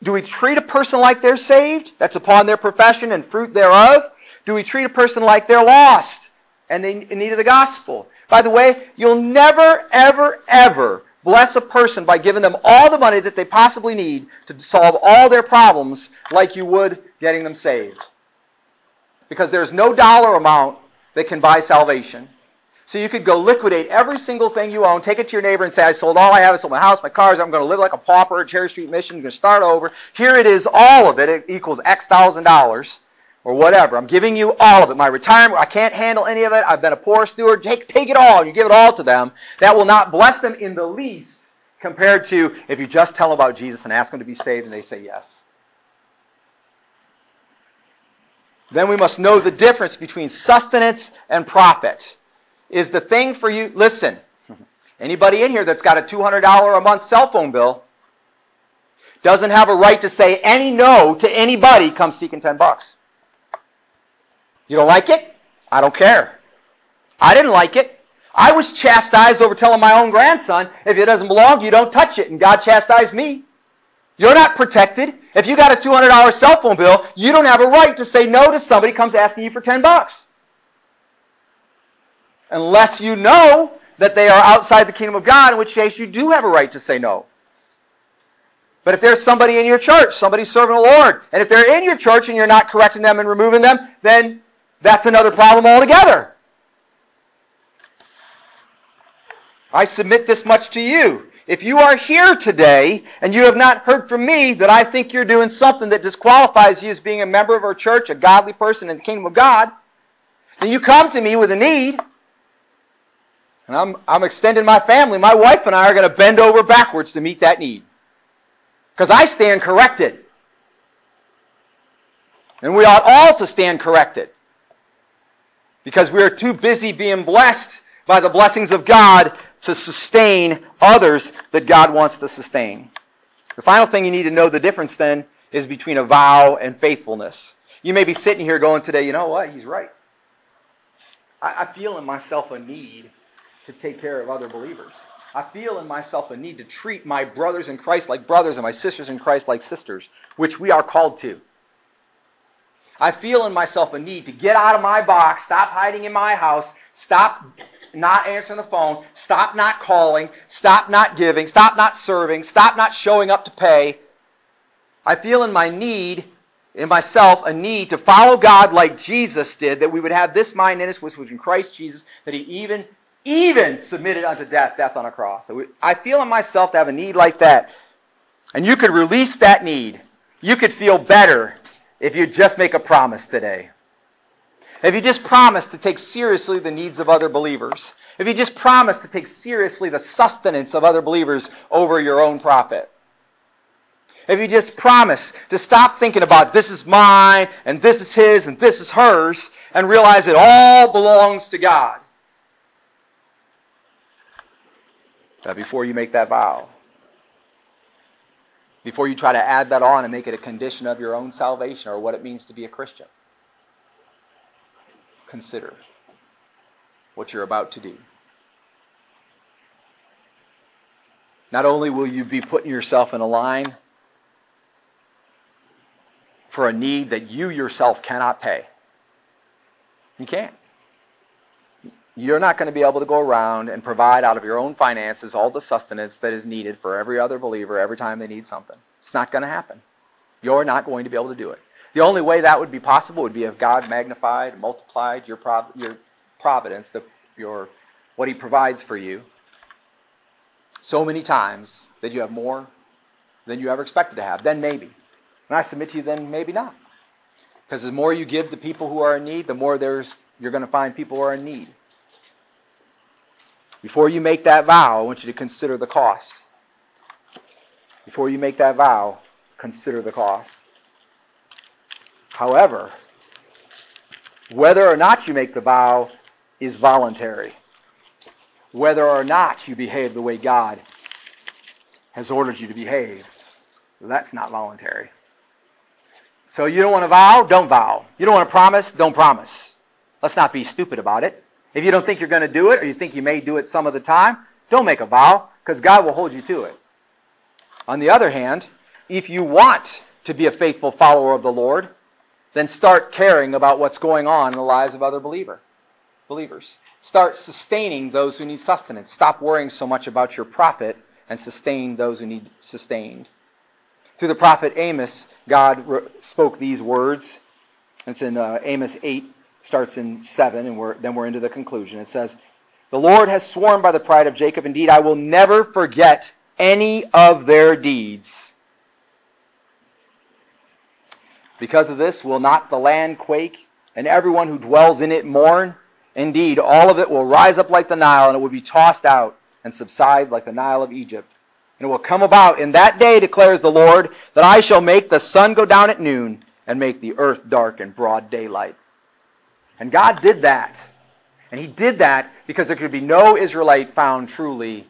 Do we treat a person like they're saved? That's upon their profession and fruit thereof. Do we treat a person like they're lost and they in need of the gospel? By the way, you'll never, ever, ever bless a person by giving them all the money that they possibly need to solve all their problems like you would getting them saved. Because there's no dollar amount that can buy salvation. So you could go liquidate every single thing you own, take it to your neighbor and say, I sold all I have, I sold my house, my cars, I'm going to live like a pauper at Cherry Street Mission, I'm going to start over. Here it is, all of it, it equals X thousand dollars, or whatever. I'm giving you all of it. My retirement, I can't handle any of it, I've been a poor steward, take, take it all, you give it all to them. That will not bless them in the least compared to if you just tell them about Jesus and ask them to be saved and they say yes. Then we must know the difference between sustenance and profit is the thing for you. Listen, anybody in here that's got a $200 a month cell phone bill doesn't have a right to say any no to anybody come seeking 10 bucks. You don't like it? I don't care. I didn't like it. I was chastised over telling my own grandson, if it doesn't belong, you don't touch it. And God chastised me. You're not protected. If you got a $200 cell phone bill, you don't have a right to say no to somebody comes asking you for 10 bucks unless you know that they are outside the kingdom of God, in which case you do have a right to say no. But if there's somebody in your church, somebody serving the Lord, and if they're in your church and you're not correcting them and removing them, then that's another problem altogether. I submit this much to you. If you are here today and you have not heard from me that I think you're doing something that disqualifies you as being a member of our church, a godly person in the kingdom of God, then you come to me with a need, and I'm, I'm extending my family. My wife and I are going to bend over backwards to meet that need. Because I stand corrected. And we ought all to stand corrected. Because we are too busy being blessed by the blessings of God to sustain others that God wants to sustain. The final thing you need to know the difference then is between a vow and faithfulness. You may be sitting here going today, you know what? He's right. I, I feel in myself a need to take care of other believers. I feel in myself a need to treat my brothers in Christ like brothers and my sisters in Christ like sisters, which we are called to. I feel in myself a need to get out of my box, stop hiding in my house, stop not answering the phone, stop not calling, stop not giving, stop not serving, stop not showing up to pay, I feel in my need, in myself, a need to follow God like Jesus did, that we would have this mind in us, which was in Christ Jesus, that He even, even submitted unto death, death on a cross. So I feel in myself to have a need like that. And you could release that need. You could feel better if you just make a promise today. If you just promise to take seriously the needs of other believers. If you just promise to take seriously the sustenance of other believers over your own profit. If you just promise to stop thinking about this is mine and this is his and this is hers and realize it all belongs to God. But before you make that vow, before you try to add that on and make it a condition of your own salvation or what it means to be a Christian, consider what you're about to do. Not only will you be putting yourself in a line for a need that you yourself cannot pay, you can't. You're not going to be able to go around and provide out of your own finances all the sustenance that is needed for every other believer every time they need something. It's not going to happen. You're not going to be able to do it. The only way that would be possible would be if God magnified, multiplied your, prov- your providence, the, your, what He provides for you, so many times that you have more than you ever expected to have. Then maybe. And I submit to you, then maybe not. Because the more you give to people who are in need, the more there's you're going to find people who are in need. Before you make that vow, I want you to consider the cost. Before you make that vow, consider the cost. However, whether or not you make the vow is voluntary. Whether or not you behave the way God has ordered you to behave, that's not voluntary. So you don't want to vow? Don't vow. You don't want to promise? Don't promise. Let's not be stupid about it. If you don't think you're going to do it, or you think you may do it some of the time, don't make a vow, because God will hold you to it. On the other hand, if you want to be a faithful follower of the Lord, then start caring about what's going on in the lives of other believer, believers. Start sustaining those who need sustenance. Stop worrying so much about your profit and sustain those who need sustained. Through the prophet Amos, God spoke these words. It's in uh, Amos 8, starts in 7, and we're, then we're into the conclusion. It says, The Lord has sworn by the pride of Jacob, indeed, I will never forget any of their deeds. Because of this, will not the land quake, and everyone who dwells in it mourn? Indeed, all of it will rise up like the Nile, and it will be tossed out and subside like the Nile of Egypt. And it will come about in that day, declares the Lord, that I shall make the sun go down at noon, and make the earth dark in broad daylight. And God did that. And He did that because there could be no Israelite found truly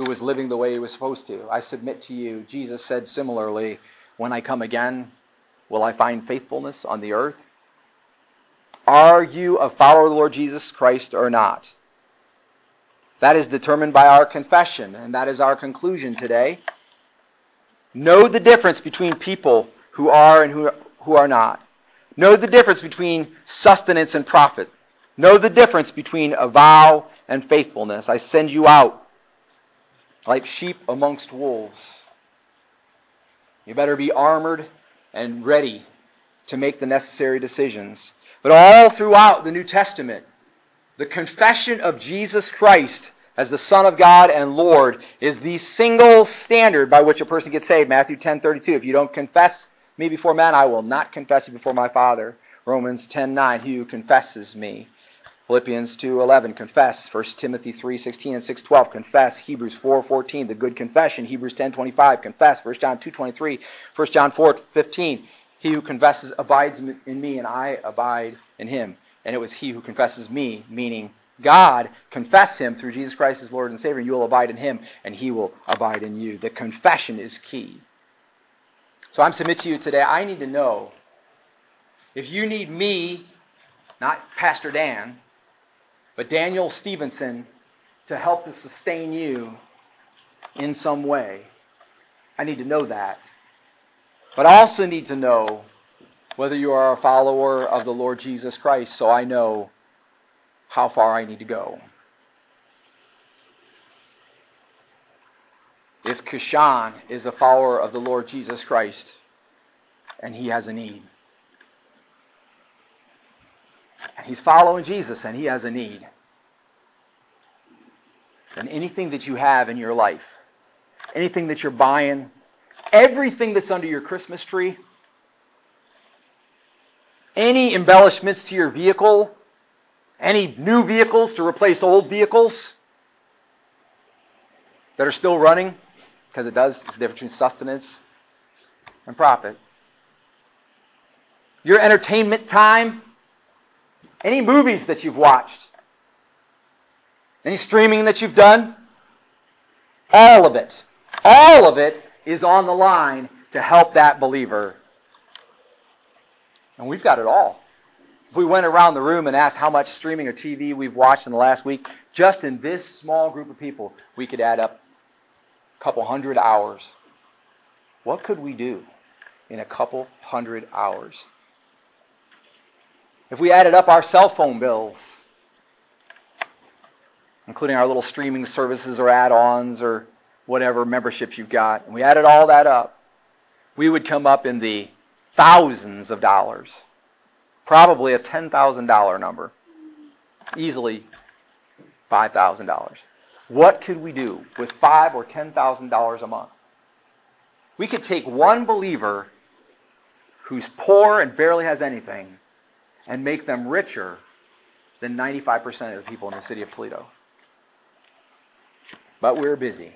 who was living the way he was supposed to. I submit to you, Jesus said similarly, When I come again, will I find faithfulness on the earth? Are you a follower of the Lord Jesus Christ or not? That is determined by our confession, and that is our conclusion today. Know the difference between people who are and who, who are not. Know the difference between sustenance and profit. Know the difference between a vow and faithfulness. I send you out like sheep amongst wolves. You better be armored and ready to make the necessary decisions. But all throughout the New Testament, the confession of Jesus Christ as the Son of God and Lord is the single standard by which a person gets saved. Matthew 10:32. If you don't confess me before men, I will not confess it before my Father. Romans 10:9. He who confesses me. Philippians 2:11 confess. 1 Timothy 3:16 and 6:12 confess. Hebrews 4:14 the good confession. Hebrews 10:25 confess. 1 John 2:23. 1 John 4:15 he who confesses abides in me and I abide in him. And it was he who confesses me, meaning God, confess him through Jesus Christ as Lord and Savior, and you will abide in him, and he will abide in you. The confession is key. So I'm submit to you today, I need to know if you need me, not Pastor Dan, but Daniel Stevenson to help to sustain you in some way. I need to know that. But I also need to know whether you are a follower of the Lord Jesus Christ so I know how far I need to go. If Kishan is a follower of the Lord Jesus Christ, and he has a need. And he's following Jesus and he has a need. And anything that you have in your life, anything that you're buying, everything that's under your Christmas tree, any embellishments to your vehicle, any new vehicles to replace old vehicles that are still running, because it does, it's the difference between sustenance and profit. Your entertainment time, any movies that you've watched, any streaming that you've done, all of it, all of it is on the line to help that believer. And we've got it all. If we went around the room and asked how much streaming or TV we've watched in the last week, just in this small group of people, we could add up couple hundred hours. What could we do in a couple hundred hours? If we added up our cell phone bills, including our little streaming services or add ons or whatever memberships you've got, and we added all that up, we would come up in the thousands of dollars. Probably a $10,000 number. Easily $5,000. What could we do with five or $10,000 a month? We could take one believer who's poor and barely has anything and make them richer than 95% of the people in the city of Toledo. But we're busy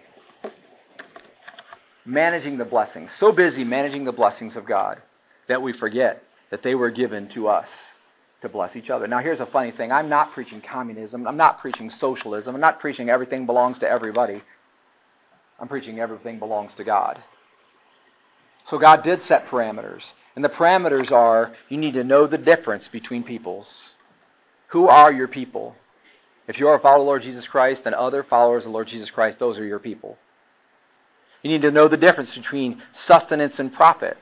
managing the blessings, so busy managing the blessings of God that we forget that they were given to us to bless each other. Now, here's a funny thing I'm not preaching communism, I'm not preaching socialism, I'm not preaching everything belongs to everybody. I'm preaching everything belongs to God. So, God did set parameters. And the parameters are you need to know the difference between peoples. Who are your people? If you are a follower of the Lord Jesus Christ and other followers of the Lord Jesus Christ, those are your people. You need to know the difference between sustenance and profit.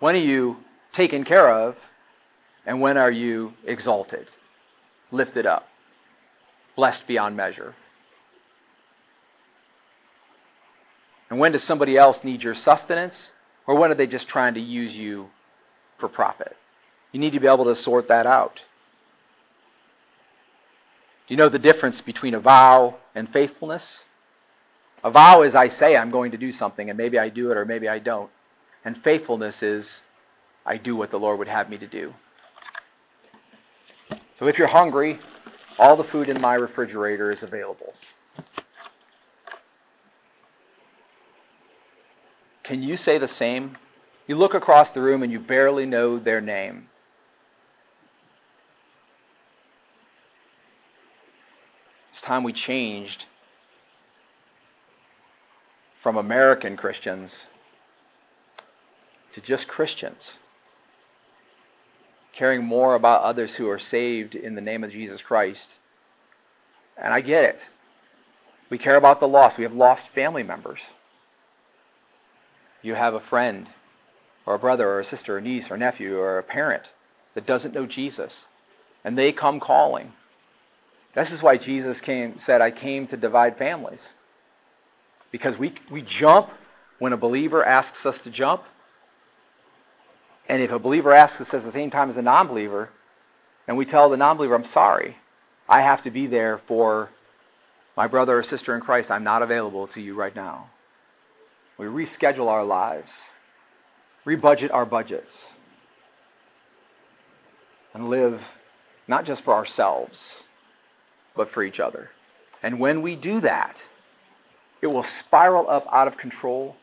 When are you taken care of and when are you exalted, lifted up, blessed beyond measure? And when does somebody else need your sustenance or when are they just trying to use you for profit? You need to be able to sort that out. Do you know the difference between a vow and faithfulness? A vow is I say I'm going to do something, and maybe I do it or maybe I don't. And faithfulness is I do what the Lord would have me to do. So if you're hungry, all the food in my refrigerator is available. Can you say the same? You look across the room and you barely know their name. It's time we changed from American Christians to just Christians, caring more about others who are saved in the name of Jesus Christ. And I get it. We care about the lost. We have lost family members. You have a friend, or a brother, or a sister, or a niece, or nephew, or a parent that doesn't know Jesus, and they come calling. This is why Jesus came, said, I came to divide families. Because we, we jump when a believer asks us to jump. And if a believer asks us at the same time as a non believer, and we tell the non believer, I'm sorry, I have to be there for my brother or sister in Christ, I'm not available to you right now. We reschedule our lives, rebudget our budgets, and live not just for ourselves, but for each other. And when we do that, it will spiral up out of control,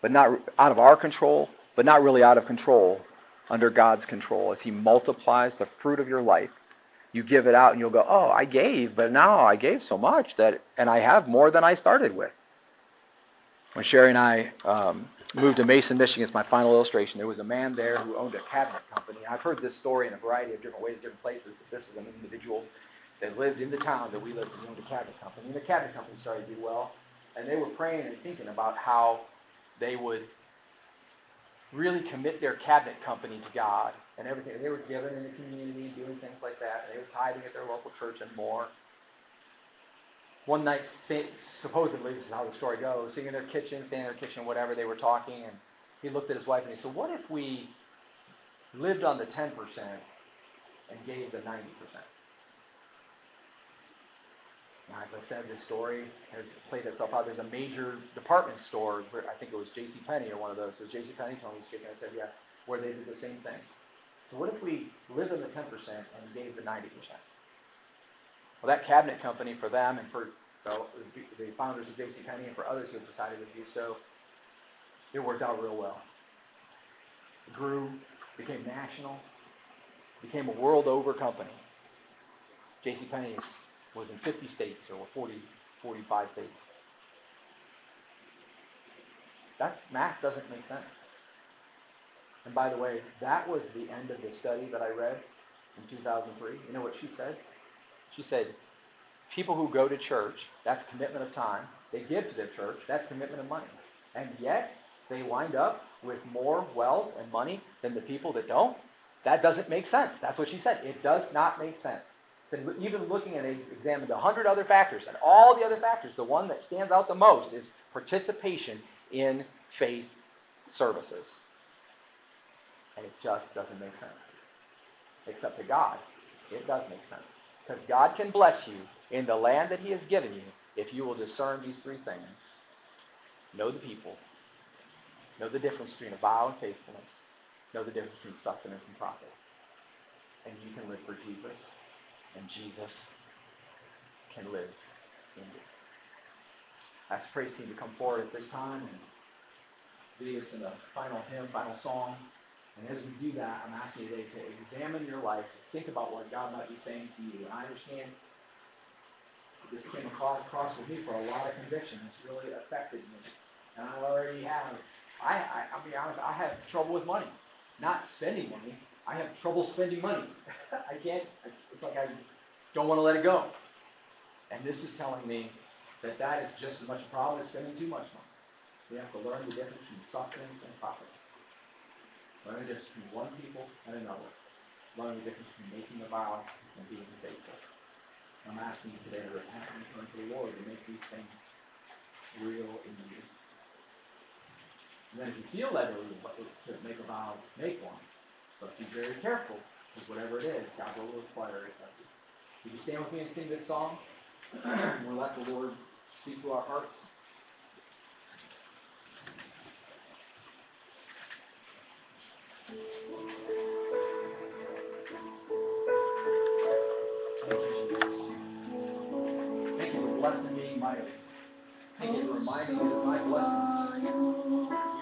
but not out of our control, but not really out of control under God's control as He multiplies the fruit of your life. You give it out and you'll go, Oh, I gave, but now I gave so much that, and I have more than I started with. When Sherry and I um, moved to Mason, Michigan, it's my final illustration. There was a man there who owned a cabinet company. I've heard this story in a variety of different ways, different places, but this is an individual that lived in the town that we lived in, owned a cabinet company. And the cabinet company started to do well, and they were praying and thinking about how they would really commit their cabinet company to God and everything. They were giving in the community, doing things like that. And they were tithing at their local church and more. One night, supposedly, this is how the story goes, sitting in their kitchen, standing in their kitchen, whatever, they were talking, and he looked at his wife and he said, What if we lived on the 10% and gave the 90%? As I said, this story has played itself out. There's a major department store, where I think it was J.C. Penney or one of those. So J.C. Penney this chicken. I said yes, where they did the same thing. So what if we live in the 10% and gave the 90%? Well, that cabinet company for them and for the, founders of J.C. Penney and for others who have decided to do so, it worked out real well. It grew, became national, became a world over company. J.C. Penney's was in 50 states or 40, 45 states. That math doesn't make sense. And by the way, that was the end of the study that I read in 2003. You know what she said? She said, people who go to church, that's commitment of time. They give to their church, that's commitment of money. And yet, they wind up with more wealth and money than the people that don't. That doesn't make sense. That's what she said. It does not make sense. And even looking at it, examined a hundred other factors, and all the other factors, the one that stands out the most is participation in faith services. And it just doesn't make sense. Except to God, it does make sense. Because God can bless you in the land that He has given you if you will discern these three things. Know the people. Know the difference between a vow and faithfulness. Know the difference between sustenance and profit. And you can live for Jesus. And Jesus can live in you. I ask the praise team to come forward at this time and lead us in the final hymn, final song. And as we do that, I'm asking you today to examine your life, think about what God might be saying to you. And I understand this came across, across with me for a lot of conviction. It's really affected me. And I already have, I, I, I'll be honest, I have trouble with money. Not spending money. I have trouble spending money. I can't, it's like I don't want to let it go. And this is telling me that that is just as much a problem as spending too much money. We have to learn the difference between sustenance and profit. Learn the difference between one people and another. Learn the difference between making a vow and being faithful. I'm asking you today to repent and turn to the Lord to make these things real in you. And then if you feel led to make a vow, make one. But be very careful, because whatever it is, God will require it of you. Would you stand with me and sing this song? we'll let the Lord speak to our hearts. Thank you for blessing me mightily. Thank you for reminding me of my blessings.